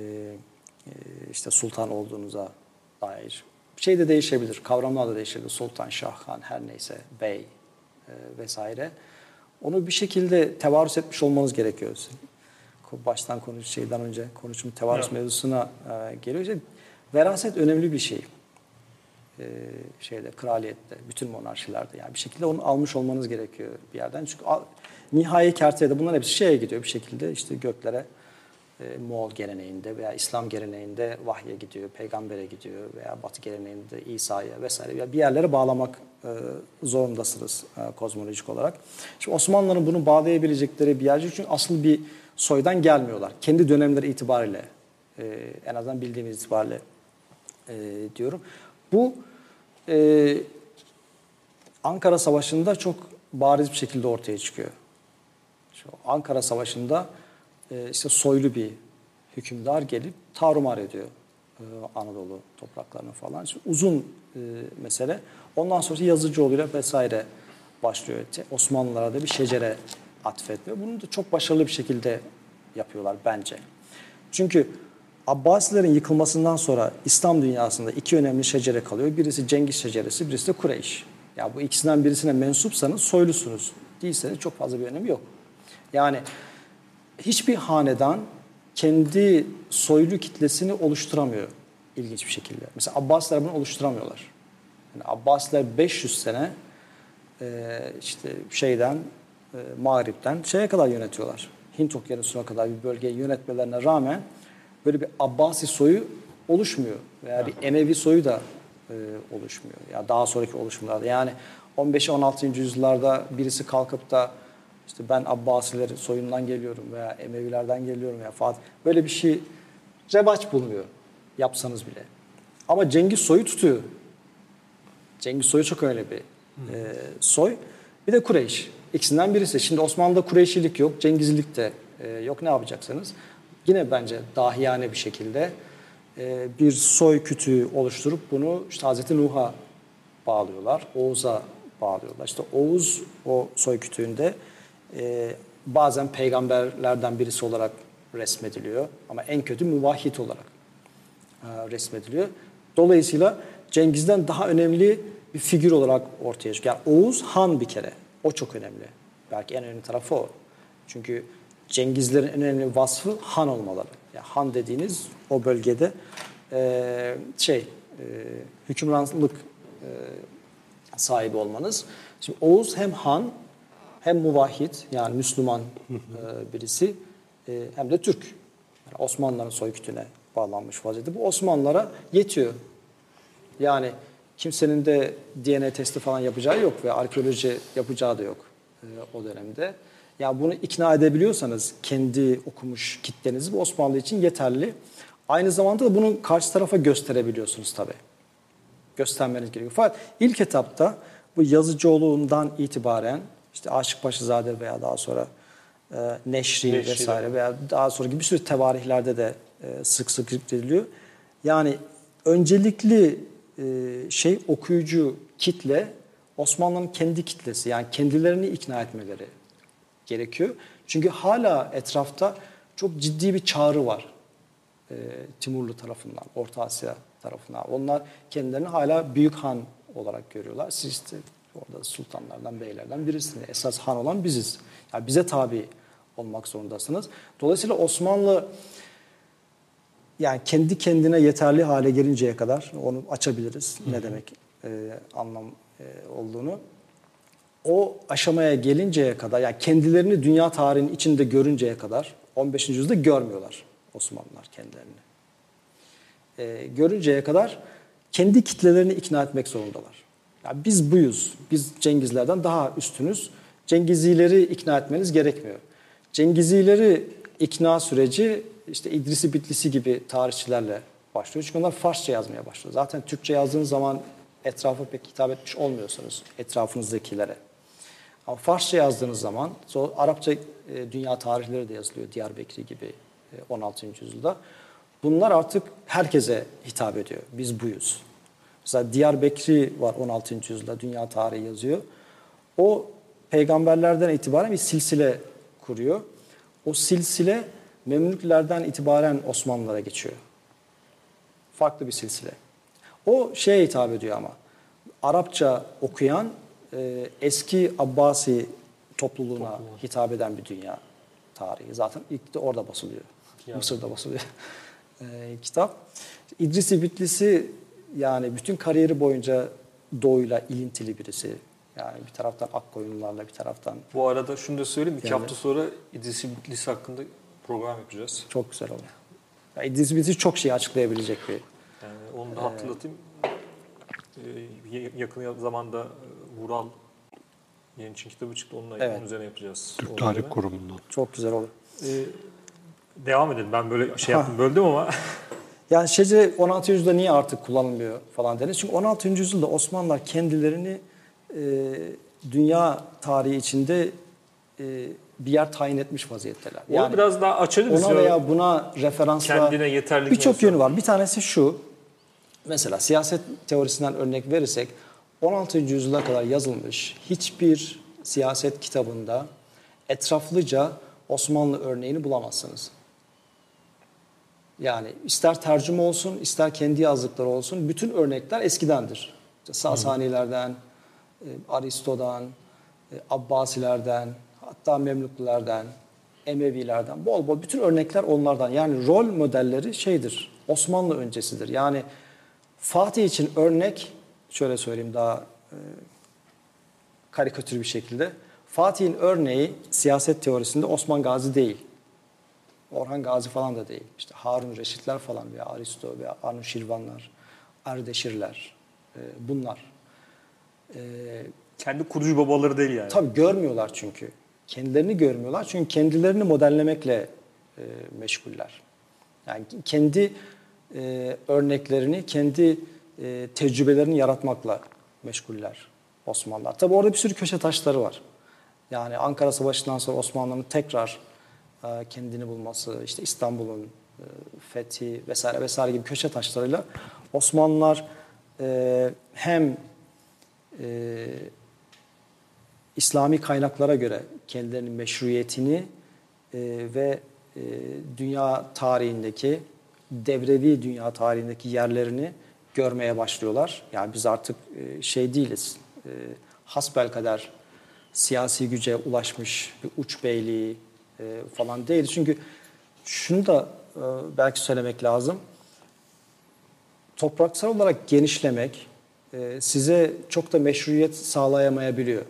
e, işte sultan olduğunuza dair şey de değişebilir, kavramlar da değişebilir. Sultan, şah, han her neyse, bey vesaire. Onu bir şekilde tevarüs etmiş olmanız gerekiyor. Baştan konuş şeyden önce konuşum tevarüs Evet. mevzusuna e, geliyor. İşte veraset önemli bir şey. E, şeyde kraliyette, bütün monarşilerde yani bir şekilde onu almış olmanız gerekiyor bir yerden. Çünkü al, nihai kertede bunların hepsi şeye gidiyor bir şekilde işte göklere e, Moğol geleneğinde veya İslam geleneğinde vahye gidiyor, peygambere gidiyor veya Batı geleneğinde İsa'ya vesaire Ya bir yerlere bağlamak e, zorundasınız e, kozmolojik olarak. Şimdi Osmanlıların bunu bağlayabilecekleri bir yer çünkü asıl bir soydan gelmiyorlar. Kendi dönemleri itibariyle en azından bildiğimiz itibariyle diyorum. Bu Ankara Savaşı'nda çok bariz bir şekilde ortaya çıkıyor. Şu Ankara Savaşı'nda e, işte soylu bir hükümdar gelip tarumar ediyor e, Anadolu topraklarını falan. Şimdi uzun e, mesele. Ondan sonra Yazıcıoğlu'yla vesaire başlıyor. Osmanlılara da bir şecere atfetmiyor. Bunu da çok başarılı bir şekilde yapıyorlar bence. Çünkü Abbasilerin yıkılmasından sonra İslam dünyasında iki önemli şecere kalıyor. Birisi Cengiz şeceresi, birisi de Kureyş. Ya bu ikisinden birisine mensupsanız soylusunuz. Değilseniz çok fazla bir önemi yok. Yani hiçbir hanedan kendi soylu kitlesini oluşturamıyor ilginç bir şekilde. Mesela Abbasiler bunu oluşturamıyorlar. Yani Abbasiler 500 sene e, işte şeyden e, Mağrip'ten şeye kadar yönetiyorlar. Hint okyanusuna kadar bir bölgeyi yönetmelerine rağmen böyle bir Abbasi soyu oluşmuyor. Veya bir Emevi soyu da e, oluşmuyor. Ya yani daha sonraki oluşumlarda. Yani 15-16. yüzyıllarda birisi kalkıp da işte ben Abbasilerin soyundan geliyorum veya Emevilerden geliyorum ya Fatih. Böyle bir şey revaç bulmuyor yapsanız bile. Ama Cengiz soyu tutuyor. Cengiz soyu çok önemli bir e, soy. Bir de Kureyş. İkisinden birisi. Şimdi Osmanlı'da Kureyşilik yok, Cengizlilik de e, yok. Ne yapacaksınız? Yine bence dahiyane bir şekilde e, bir soy kütüğü oluşturup bunu işte Hazreti Nuh'a bağlıyorlar. Oğuz'a bağlıyorlar. İşte Oğuz o soy kütüğünde e, bazen peygamberlerden birisi olarak resmediliyor. Ama en kötü müvahhid olarak e, resmediliyor. Dolayısıyla Cengiz'den daha önemli bir figür olarak ortaya çıkıyor. Yani Oğuz Han bir kere. O çok önemli. Belki en önemli tarafı o. Çünkü Cengizlerin en önemli vasfı Han olmaları. Yani Han dediğiniz o bölgede e, şey e, hükümranlık e, sahibi olmanız. Şimdi Oğuz hem Han hem muvahhid yani Müslüman e, birisi e, hem de Türk. Yani Osmanlıların soykütüne bağlanmış vaziyette. Bu Osmanlılara yetiyor. Yani kimsenin de DNA testi falan yapacağı yok ve arkeoloji yapacağı da yok e, o dönemde. Yani bunu ikna edebiliyorsanız kendi okumuş kitlenizi bu Osmanlı için yeterli. Aynı zamanda da bunu karşı tarafa gösterebiliyorsunuz tabii. Göstermeniz gerekiyor. Fakat ilk etapta bu Yazıcıoğlu'ndan itibaren işte Aşık Paşazade veya daha sonra e, Neşri, Neşri vesaire veya daha sonra gibi bir sürü tevarihlerde de e, sık sık zikrediliyor. Yani öncelikli e, şey okuyucu kitle Osmanlı'nın kendi kitlesi yani kendilerini ikna etmeleri gerekiyor. Çünkü hala etrafta çok ciddi bir çağrı var e, Timurlu tarafından, Orta Asya tarafından. Onlar kendilerini hala büyük han olarak görüyorlar. Siz işte orada sultanlardan, beylerden birisiniz. Esas han olan biziz. Yani bize tabi olmak zorundasınız. Dolayısıyla Osmanlı yani kendi kendine yeterli hale gelinceye kadar onu açabiliriz. Ne demek e, anlam e, olduğunu. O aşamaya gelinceye kadar yani kendilerini dünya tarihinin içinde görünceye kadar 15. yüzyılda görmüyorlar Osmanlılar kendilerini. E, görünceye kadar kendi kitlelerini ikna etmek zorundalar. Yani biz buyuz. Biz Cengizlerden daha üstünüz. Cengizileri ikna etmeniz gerekmiyor. Cengizileri ikna süreci işte İdrisi Bitlisi gibi tarihçilerle başlıyor. Çünkü onlar Farsça yazmaya başlıyor. Zaten Türkçe yazdığınız zaman etrafa pek hitap etmiş olmuyorsunuz etrafınızdakilere. Ama Farsça yazdığınız zaman, sonra Arapça e, dünya tarihleri de yazılıyor Diyarbekri gibi e, 16. yüzyılda. Bunlar artık herkese hitap ediyor. Biz buyuz. Mesela Diyarbekri var 16. yüzyılda dünya tarihi yazıyor. O peygamberlerden itibaren bir silsile kuruyor. O silsile Memlüklerden itibaren Osmanlılara geçiyor. Farklı bir silsile. O şeye hitap ediyor ama. Arapça okuyan e, eski Abbasi topluluğuna Topluluğu. hitap eden bir dünya tarihi. Zaten ilk de orada basılıyor. Yani. Mısır'da basılıyor e, kitap. İdrisi Bitlisi yani bütün kariyeri boyunca doğuyla ilintili birisi. Yani bir taraftan Akkoyunlularla bir taraftan... Bu arada şunu da söyleyeyim. iki yani, hafta sonra İdrisi Bitlisi hakkında program yapacağız. Çok güzel oluyor. Yani İdris bizi çok şey açıklayabilecek bir... Yani onu da hatırlatayım. Ee, yakın zamanda e, Vural Yeni Çin kitabı çıktı. Onunla evet. onun üzerine yapacağız. Türk Tarih Kurumu'ndan. Çok güzel olur. Ee, devam edelim. Ben böyle şey yaptım, böldüm ama. yani şecere 16. yüzyılda niye artık kullanılmıyor falan deniz. Çünkü 16. yüzyılda Osmanlılar kendilerini e, dünya tarihi içinde e, bir yer tayin etmiş vaziyetteler. Yani Onu biraz daha açalım. Ona veya buna referansla birçok yönü var. Bir tanesi şu. Mesela siyaset teorisinden örnek verirsek 16. yüzyıla kadar yazılmış hiçbir siyaset kitabında etraflıca Osmanlı örneğini bulamazsınız. Yani ister tercüme olsun, ister kendi yazdıkları olsun, bütün örnekler eskidendir. İşte Sasanilerden, e, Aristo'dan, e, Abbasilerden, hatta Memluklulardan, Emevilerden, bol bol bütün örnekler onlardan. Yani rol modelleri şeydir, Osmanlı öncesidir. Yani Fatih için örnek, şöyle söyleyeyim daha e, karikatür bir şekilde, Fatih'in örneği siyaset teorisinde Osman Gazi değil. Orhan Gazi falan da değil. İşte Harun Reşitler falan veya Aristo veya Anuşirvanlar, Ardeşirler e, bunlar. E, Kendi kurucu babaları değil yani. tabii görmüyorlar çünkü. Kendilerini görmüyorlar çünkü kendilerini modellemekle e, meşguller. Yani kendi e, örneklerini, kendi e, tecrübelerini yaratmakla meşguller Osmanlılar. Tabii orada bir sürü köşe taşları var. Yani Ankara Savaşı'ndan sonra Osmanlı'nın tekrar kendini bulması, işte İstanbul'un e, fethi vesaire vesaire gibi köşe taşlarıyla Osmanlılar e, hem e, İslami kaynaklara göre kendilerinin meşruiyetini ve dünya tarihindeki devrevi dünya tarihindeki yerlerini görmeye başlıyorlar. Yani biz artık şey değiliz. Hasbel kadar siyasi güce ulaşmış bir uç beyliği e, falan değil. Çünkü şunu da e, belki söylemek lazım. Topraksal olarak genişlemek e, size çok da meşruiyet sağlayamayabiliyor.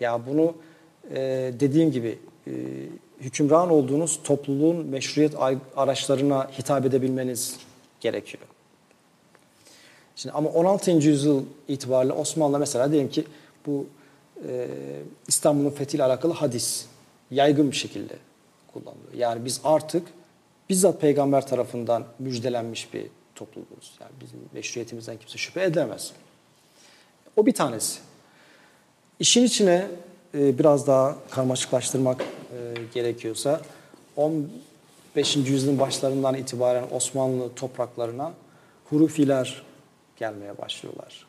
Ya bunu e, dediğim gibi e, hükümran olduğunuz topluluğun meşruiyet araçlarına hitap edebilmeniz gerekiyor. Şimdi ama 16. yüzyıl itibariyle Osmanlı mesela diyelim ki bu e, İstanbul'un fethiyle alakalı hadis yaygın bir şekilde kullanılıyor. Yani biz artık bizzat peygamber tarafından müjdelenmiş bir topluluğuz. Yani bizim meşruiyetimizden kimse şüphe edemez. O bir tanesi. İşin içine e, biraz daha karmaşıklaştırmak e, gerekiyorsa 15. yüzyılın başlarından itibaren Osmanlı topraklarına hurufiler gelmeye başlıyorlar.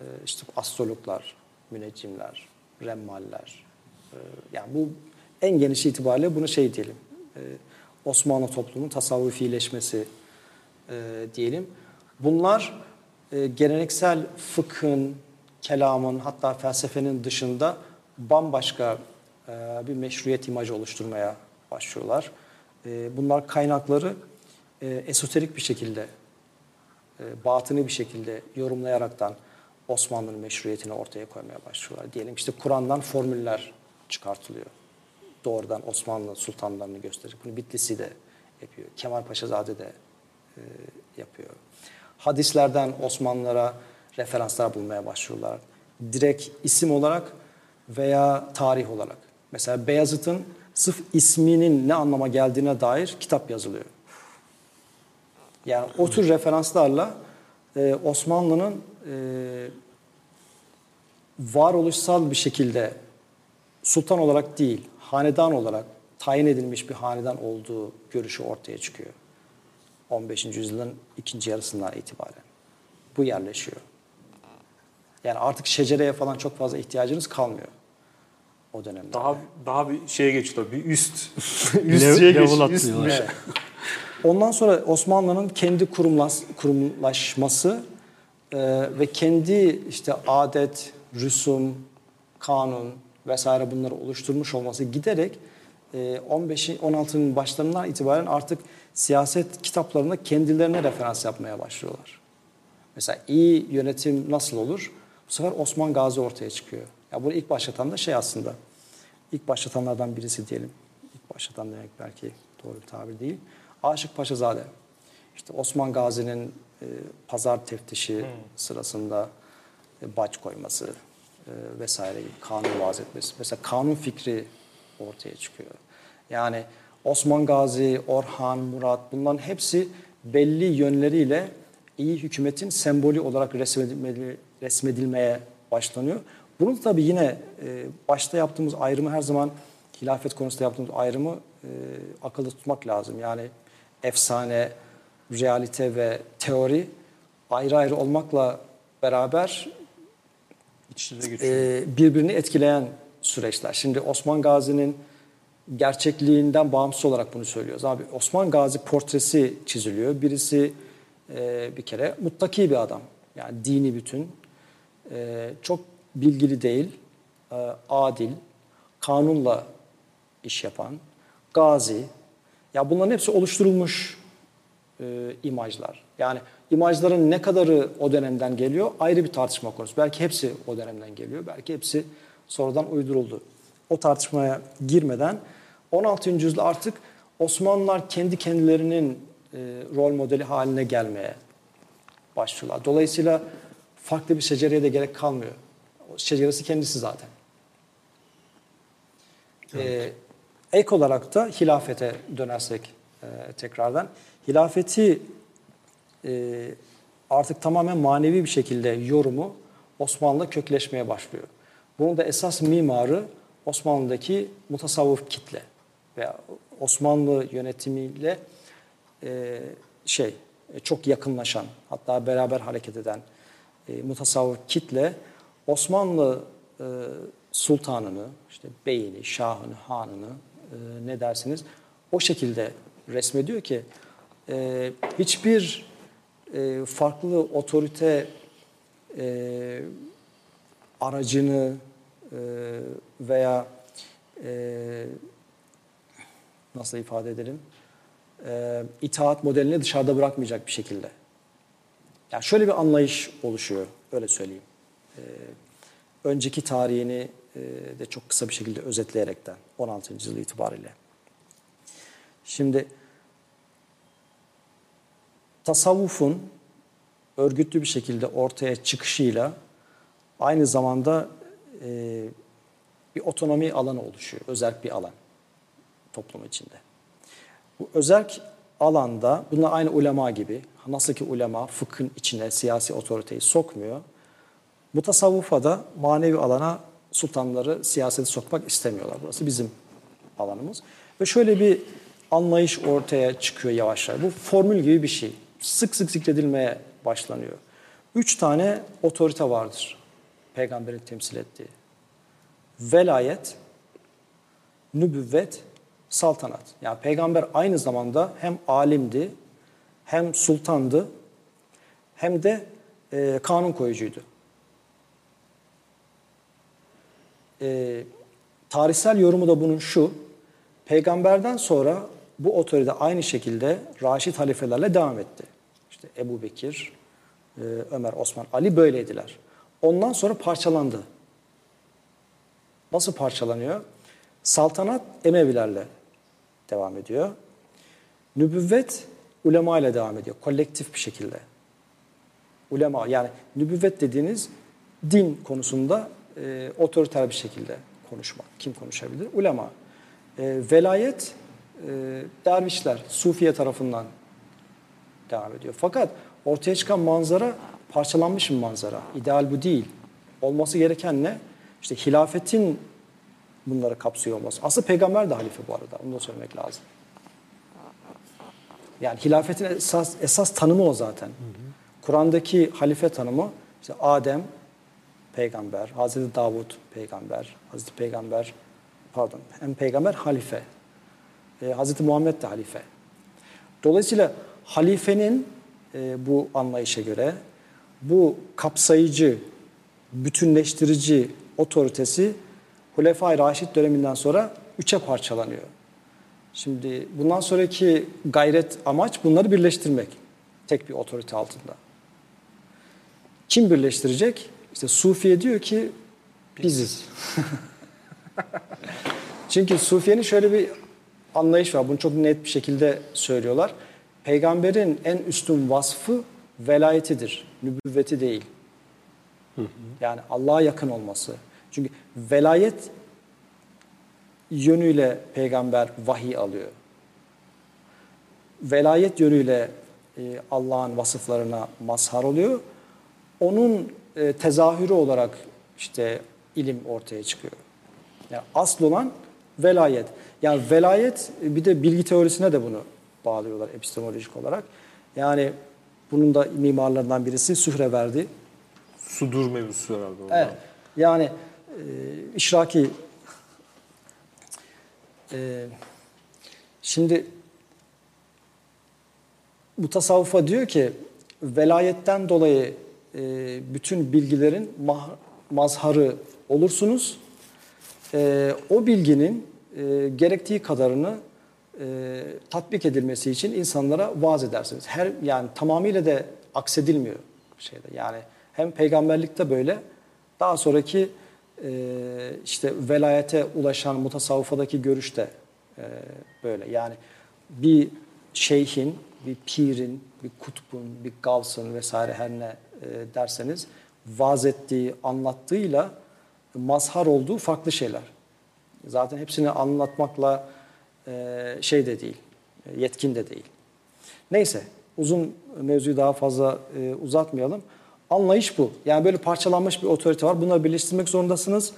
E, işte astrologlar, müneccimler, remmaller. E, yani bu en geniş itibariyle bunu şey diyelim. E, Osmanlı toplumunun tasavvufileşmesi e, diyelim. Bunlar e, geleneksel fıkhın, kelamın hatta felsefenin dışında bambaşka e, bir meşruiyet imajı oluşturmaya başlıyorlar. Bunlar kaynakları esoterik bir şekilde, e, batını bir şekilde yorumlayaraktan Osmanlı'nın meşruiyetini ortaya koymaya başlıyorlar. Diyelim işte Kur'an'dan formüller çıkartılıyor. Doğrudan Osmanlı sultanlarını gösterecek. Bunu Bitlisi de yapıyor. Kemal Paşazade de e, yapıyor. Hadislerden Osmanlılara referanslar bulmaya başlıyorlar. Direkt isim olarak veya tarih olarak. Mesela Beyazıt'ın sırf isminin ne anlama geldiğine dair kitap yazılıyor. Yani o tür referanslarla e, Osmanlı'nın e, varoluşsal bir şekilde sultan olarak değil, hanedan olarak tayin edilmiş bir hanedan olduğu görüşü ortaya çıkıyor. 15. yüzyılın ikinci yarısından itibaren. Bu yerleşiyor. Yani artık şecereye falan çok fazla ihtiyacınız kalmıyor o dönemde. Daha daha bir şeye geçti bir üst üst şeye üst evet. Ondan sonra Osmanlı'nın kendi kurumlaş, kurumlaşması e, ve kendi işte adet, rüsum, kanun vesaire bunları oluşturmuş olması giderek e, 15 16'nın başlarından itibaren artık siyaset kitaplarında kendilerine referans yapmaya başlıyorlar. Mesela iyi yönetim nasıl olur? Bu sefer Osman Gazi ortaya çıkıyor. Ya bunu ilk başlatan da şey aslında. İlk başlatanlardan birisi diyelim. İlk başlatan demek belki doğru bir tabir değil. Aşık Paşazade. İşte Osman Gazi'nin e, pazar teftişi hmm. sırasında e, baç koyması e, vesaire gibi kanun vaaz etmesi. Mesela kanun fikri ortaya çıkıyor. Yani Osman Gazi, Orhan, Murat bunların hepsi belli yönleriyle iyi hükümetin sembolü olarak resmedilmeye başlanıyor. Bunun tabii yine e, başta yaptığımız ayrımı her zaman hilafet konusunda yaptığımız ayrımı e, akılda tutmak lazım. Yani efsane, realite ve teori ayrı ayrı olmakla beraber. E, birbirini etkileyen süreçler. Şimdi Osman Gazi'nin gerçekliğinden bağımsız olarak bunu söylüyoruz. Abi Osman Gazi portresi çiziliyor. Birisi e, bir kere muttaki bir adam. Yani dini bütün. E, çok bilgili değil, e, adil, kanunla iş yapan, gazi. Ya bunların hepsi oluşturulmuş e, imajlar. Yani imajların ne kadarı o dönemden geliyor ayrı bir tartışma konusu. Belki hepsi o dönemden geliyor, belki hepsi sonradan uyduruldu. O tartışmaya girmeden 16. yüzyılda artık Osmanlılar kendi kendilerinin e, rol modeli haline gelmeye başlıyorlar. Dolayısıyla farklı bir şecereye de gerek kalmıyor. O şeceresi kendisi zaten. Ee, ek olarak da hilafete dönersek e, tekrardan. Hilafeti e, artık tamamen manevi bir şekilde yorumu Osmanlı'da kökleşmeye başlıyor. Bunun da esas mimarı Osmanlı'daki mutasavvıf kitle veya Osmanlı yönetimiyle e, şey çok yakınlaşan hatta beraber hareket eden e, mutasavvıf kitle Osmanlı e, sultanını, işte beyini, şahını, hanını e, ne dersiniz o şekilde resmediyor ki e, hiçbir e, farklı otorite e, aracını e, veya e, nasıl ifade edelim e, itaat modelini dışarıda bırakmayacak bir şekilde. Yani şöyle bir anlayış oluşuyor, öyle söyleyeyim. E, önceki tarihini e, de çok kısa bir şekilde özetleyerekten 16. yüzyıl itibariyle. Şimdi tasavvufun örgütlü bir şekilde ortaya çıkışıyla aynı zamanda e, bir otonomi alanı oluşuyor. Özerk bir alan toplum içinde. Bu özerk alanda bunlar aynı ulema gibi nasıl ki ulema fıkhın içine siyasi otoriteyi sokmuyor. Mutasavvufa da manevi alana sultanları siyasete sokmak istemiyorlar. Burası bizim alanımız. Ve şöyle bir anlayış ortaya çıkıyor yavaş yavaş. Bu formül gibi bir şey. Sık sık zikredilmeye başlanıyor. Üç tane otorite vardır peygamberin temsil ettiği. Velayet, nübüvvet, saltanat. Yani peygamber aynı zamanda hem alimdi, hem sultandı, hem de e, kanun koyucuydu. E, tarihsel yorumu da bunun şu, peygamberden sonra bu otorite aynı şekilde Raşid halifelerle devam etti. İşte Ebu Bekir, e, Ömer, Osman, Ali böyleydiler. Ondan sonra parçalandı. Nasıl parçalanıyor? Saltanat Emevilerle devam ediyor. Nübüvvet ulema ile devam ediyor. Kolektif bir şekilde. Ulema yani nübüvvet dediğiniz din konusunda e, otoriter bir şekilde konuşmak. Kim konuşabilir? Ulema. E, velayet e, dervişler, Sufiye tarafından devam ediyor. Fakat ortaya çıkan manzara parçalanmış bir manzara. İdeal bu değil. Olması gereken ne? İşte hilafetin bunları kapsıyor olması. Aslında peygamber de halife bu arada. Onu da söylemek lazım. Yani hilafetin esas, esas tanımı o zaten. Kur'an'daki halife tanımı işte Adem peygamber, Hazreti Davut peygamber, Hazreti Peygamber pardon hem peygamber halife. E, Hazreti Muhammed de halife. Dolayısıyla halifenin e, bu anlayışa göre bu kapsayıcı, bütünleştirici otoritesi Hulefai Raşid döneminden sonra üçe parçalanıyor. Şimdi bundan sonraki gayret amaç bunları birleştirmek. Tek bir otorite altında. Kim birleştirecek? İşte Sufiye diyor ki biziz. Çünkü Sufiye'nin şöyle bir anlayış var. Bunu çok net bir şekilde söylüyorlar. Peygamberin en üstün vasfı velayetidir. Nübüvveti değil. Yani Allah'a yakın olması. Çünkü velayet yönüyle peygamber vahiy alıyor. Velayet yönüyle e, Allah'ın vasıflarına mazhar oluyor. Onun e, tezahürü olarak işte ilim ortaya çıkıyor. Yani asıl olan velayet. Yani velayet bir de bilgi teorisine de bunu bağlıyorlar epistemolojik olarak. Yani bunun da mimarlarından birisi Sühreverdi. Sudur mevzusu herhalde orada. Evet. Yani e, işraki e, şimdi bu tasavvufa diyor ki velayetten dolayı e, bütün bilgilerin mah- mazharı olursunuz. E, o bilginin e, gerektiği kadarını e, tatbik edilmesi için insanlara vaaz edersiniz. Her yani tamamıyla da aksedilmiyor şeyde. Yani hem peygamberlikte böyle daha sonraki e, işte velayete ulaşan mutasavvufadaki görüş de e, böyle. Yani bir şeyhin, bir pirin, bir kutbun, bir gavsın vesaire her ne e, derseniz vaaz ettiği, anlattığıyla mazhar olduğu farklı şeyler. Zaten hepsini anlatmakla e, şey de değil, yetkin de değil. Neyse, uzun mevzuyu daha fazla e, uzatmayalım. Anlayış bu. Yani böyle parçalanmış bir otorite var. Bunları birleştirmek zorundasınız.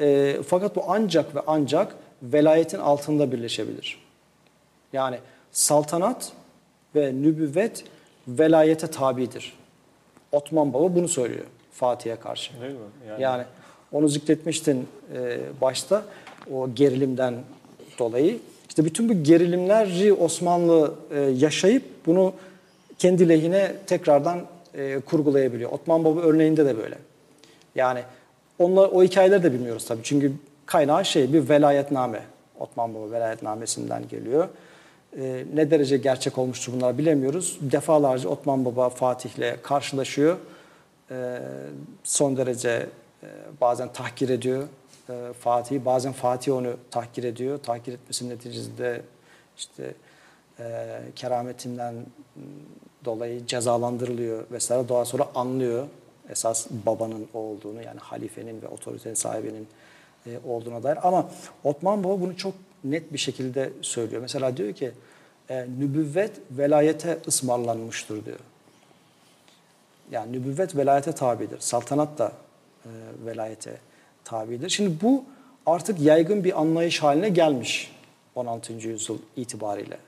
E, fakat bu ancak ve ancak velayetin altında birleşebilir. Yani saltanat ve nübüvvet velayete tabidir. Osman Baba bunu söylüyor Fatih'e karşı. Değil mi? Yani, Yani- onu zikretmiştin e, başta o gerilimden dolayı. İşte bütün bu gerilimleri Osmanlı e, yaşayıp bunu kendi lehine tekrardan e, kurgulayabiliyor. Osman Baba örneğinde de böyle. Yani onlar, o hikayeleri de bilmiyoruz tabii. Çünkü kaynağı şey bir velayetname. Osman Baba velayetnamesinden geliyor. E, ne derece gerçek olmuştur bunlar bilemiyoruz. Defalarca Osman Baba Fatih'le karşılaşıyor. E, son derece e, bazen tahkir ediyor e, Fatih'i. Bazen Fatih onu tahkir ediyor. Tahkir etmesinin neticesinde işte e, kerametinden dolayı cezalandırılıyor vesaire. Daha sonra anlıyor esas babanın olduğunu yani halifenin ve otoritenin sahibinin e, olduğuna dair. Ama Osman Baba bunu çok net bir şekilde söylüyor. Mesela diyor ki e, nübüvvet velayete ısmarlanmıştır diyor. Yani nübüvvet velayete tabidir. Saltanat da e, velayete tabidir. Şimdi bu artık yaygın bir anlayış haline gelmiş 16. yüzyıl itibariyle.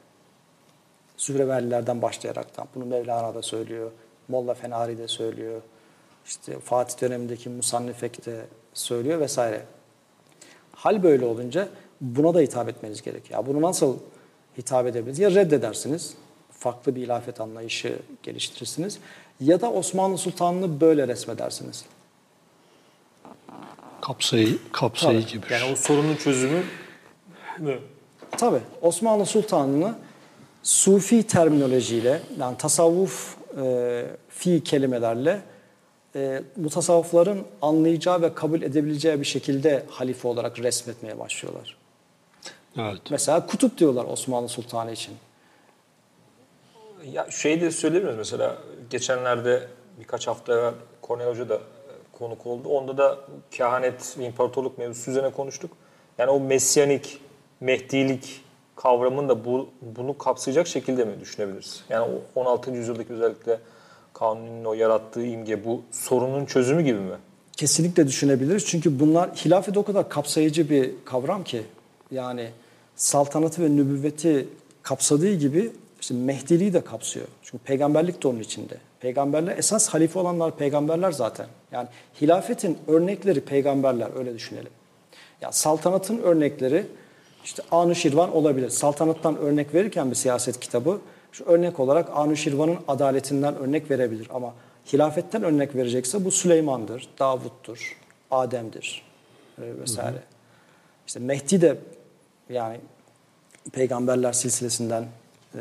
Sührevelilerden başlayaraktan. Bunu Mevlana da söylüyor. Molla Fenari de söylüyor. İşte Fatih dönemindeki Musannifek de söylüyor vesaire. Hal böyle olunca buna da hitap etmeniz gerekiyor. Ya bunu nasıl hitap edebiliriz? Ya reddedersiniz, farklı bir ilafet anlayışı geliştirirsiniz ya da Osmanlı Sultanlığı böyle resmedersiniz. Kapsayı, kapsayıcı bir Yani o sorunun çözümü mü? Tabii Osmanlı Sultanlığı sufi terminolojiyle yani tasavvuf e, fi kelimelerle e, mutasavvıfların anlayacağı ve kabul edebileceği bir şekilde halife olarak resmetmeye başlıyorlar. Evet. Mesela kutup diyorlar Osmanlı Sultanı için. Ya şey de söyleyebiliriz mesela geçenlerde birkaç hafta evvel Kornel Hoca da konuk oldu. Onda da kehanet imparatorluk mevzusu üzerine konuştuk. Yani o mesyanik, mehdilik kavramını da bu, bunu kapsayacak şekilde mi düşünebiliriz? Yani o 16. yüzyıldaki özellikle Kanuni'nin o yarattığı imge bu sorunun çözümü gibi mi? Kesinlikle düşünebiliriz. Çünkü bunlar hilafet o kadar kapsayıcı bir kavram ki yani saltanatı ve nübüvveti kapsadığı gibi işte Mehdiliği de kapsıyor. Çünkü peygamberlik de onun içinde. Peygamberler esas halife olanlar peygamberler zaten. Yani hilafetin örnekleri peygamberler öyle düşünelim. Ya saltanatın örnekleri işte Anuşirvan olabilir. Saltanattan örnek verirken bir siyaset kitabı şu örnek olarak Anuşirvan'ın adaletinden örnek verebilir ama hilafetten örnek verecekse bu Süleyman'dır, Davut'tur, Adem'dir e, vesaire. İşte Mehdi de yani peygamberler silsilesinden e,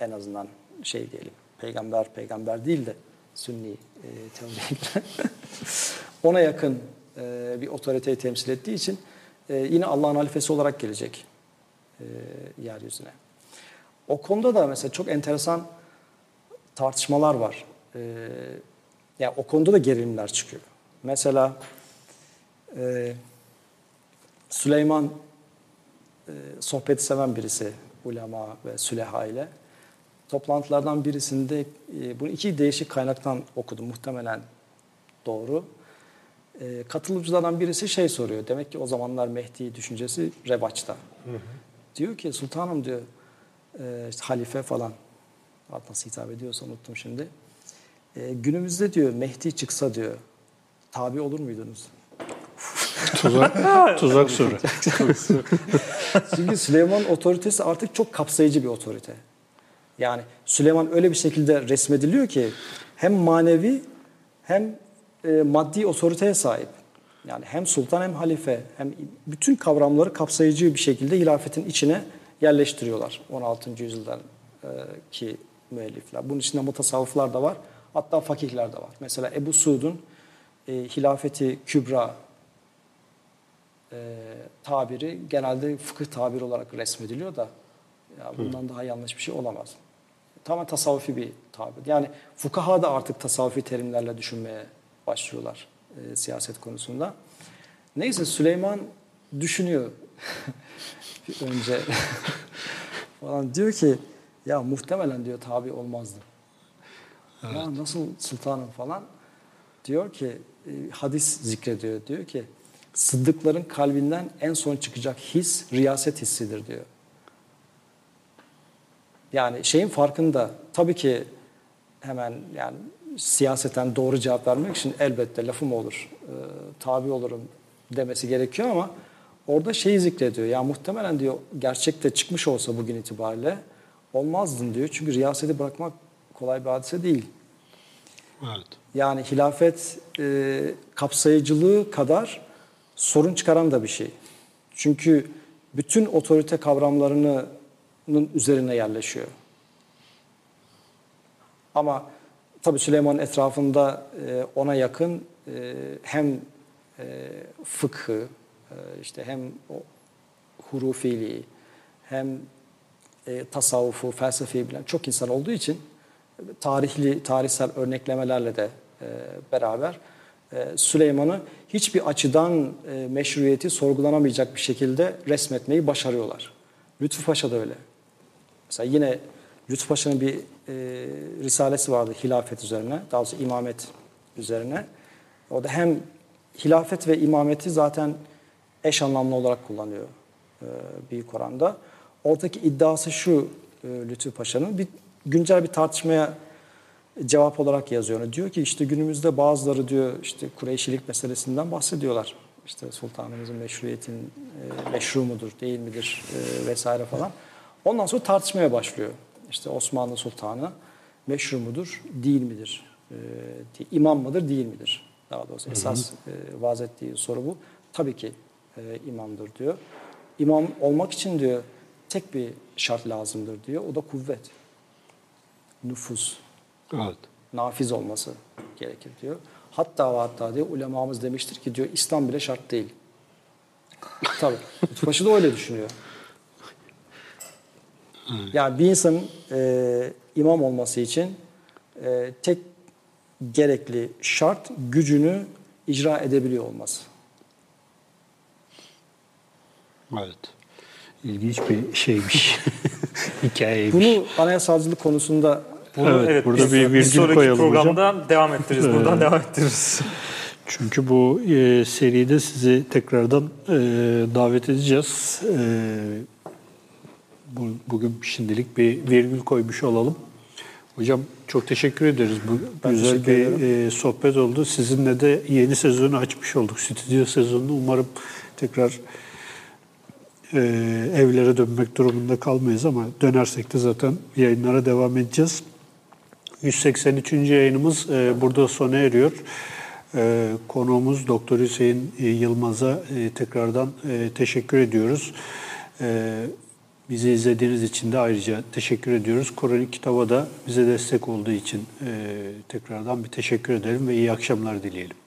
en azından şey diyelim peygamber peygamber değil de sünni e, teoriyle ona yakın e, bir otoriteyi temsil ettiği için e, yine Allah'ın halifesi olarak gelecek e, yeryüzüne. O konuda da mesela çok enteresan tartışmalar var. E, yani o konuda da gerilimler çıkıyor. Mesela e, Süleyman e, sohbeti seven birisi ulema ve süleha ile. Toplantılardan birisinde e, bunu iki değişik kaynaktan okudum muhtemelen doğru. E, katılımcılardan birisi şey soruyor. Demek ki o zamanlar Mehdi düşüncesi revaçta. Diyor ki sultanım diyor e, işte halife falan nasıl hitap ediyorsa unuttum şimdi. E, günümüzde diyor Mehdi çıksa diyor tabi olur muydunuz? Tuzak, tuzak soru. Çünkü Süleyman otoritesi artık çok kapsayıcı bir otorite. Yani Süleyman öyle bir şekilde resmediliyor ki hem manevi hem e, maddi otoriteye sahip. Yani hem sultan hem halife hem bütün kavramları kapsayıcı bir şekilde hilafetin içine yerleştiriyorlar 16. yüzyıldan e, ki müellifler. Bunun içinde mutasavvıflar da var. Hatta fakihler de var. Mesela Ebu Suud'un e, hilafeti kübra e, tabiri genelde fıkıh tabiri olarak resmediliyor da ya bundan daha yanlış bir şey olamaz. Tamamen tasavvufi bir tabir. Yani fukaha da artık tasavvufi terimlerle düşünmeye başlıyorlar e, siyaset konusunda. Neyse Süleyman düşünüyor önce falan diyor ki ya muhtemelen diyor tabi olmazdı. Ya nasıl sultanım falan diyor ki e, hadis zikrediyor diyor ki sıddıkların kalbinden en son çıkacak his riyaset hissidir diyor. Yani şeyin farkında tabii ki hemen yani siyaseten doğru cevap vermek için elbette lafım olur, e, tabi olurum demesi gerekiyor ama orada şeyi zikrediyor. Ya muhtemelen diyor gerçekte çıkmış olsa bugün itibariyle olmazdın diyor. Çünkü riyaseti bırakmak kolay bir hadise değil. Evet. Yani hilafet e, kapsayıcılığı kadar sorun çıkaran da bir şey. Çünkü bütün otorite kavramlarının üzerine yerleşiyor. Ama tabii Süleyman'ın etrafında e, ona yakın e, hem e, fıkhı, işte hem hurufiliği, hem tasavvufu, felsefeyi bilen çok insan olduğu için tarihli, tarihsel örneklemelerle de beraber Süleyman'ı hiçbir açıdan e, meşruiyeti sorgulanamayacak bir şekilde resmetmeyi başarıyorlar. Lütfü Paşa da öyle. Mesela yine Lütfü Paşa'nın bir e, risalesi vardı hilafet üzerine, daha doğrusu imamet üzerine. O da hem hilafet ve imameti zaten eş anlamlı olarak kullanıyor e, büyük oranda. Oradaki iddiası şu e, Lütfü Paşa'nın, bir güncel bir tartışmaya cevap olarak yazıyor. Diyor ki işte günümüzde bazıları diyor işte Kureyşilik meselesinden bahsediyorlar. İşte sultanımızın meşruiyetin e, meşru mudur, değil midir e, vesaire falan. Ondan sonra tartışmaya başlıyor. İşte Osmanlı sultanı meşru mudur, değil midir? E, imam mıdır, değil midir? Daha doğrusu esas e, vaz ettiği soru bu. Tabii ki e, imamdır diyor. İmam olmak için diyor tek bir şart lazımdır diyor. O da kuvvet. Nüfus. Evet. Nafiz olması gerekir diyor. Hatta ve hatta diyor ulemamız demiştir ki diyor İslam bile şart değil. Tabii. Lütfübaşı da öyle düşünüyor. Yani bir insanın e, imam olması için e, tek gerekli şart gücünü icra edebiliyor olması. Evet. İlginç bir şeymiş. Hikayeymiş. Bunu anayasalcılık konusunda Bunu, Evet, burada biz- bir bir virgül sonraki koyalım hocam. programda devam ettiririz. Buradan devam ettiririz. Çünkü bu e, seride sizi tekrardan e, davet edeceğiz. E, bu, bugün şimdilik bir virgül koymuş olalım. Hocam çok teşekkür ederiz. Bu Ben güzel bir e, sohbet oldu. Sizinle de yeni sezonu açmış olduk. Stüdyo sezonunu umarım tekrar e, evlere dönmek durumunda kalmayız ama dönersek de zaten yayınlara devam edeceğiz. 183. yayınımız e, burada sona eriyor. E, konuğumuz Doktor Hüseyin e, Yılmaz'a tekrardan teşekkür ediyoruz. Bizi izlediğiniz için de ayrıca teşekkür ediyoruz. Kronik kitaba da bize destek olduğu için tekrardan bir teşekkür edelim ve iyi akşamlar dileyelim.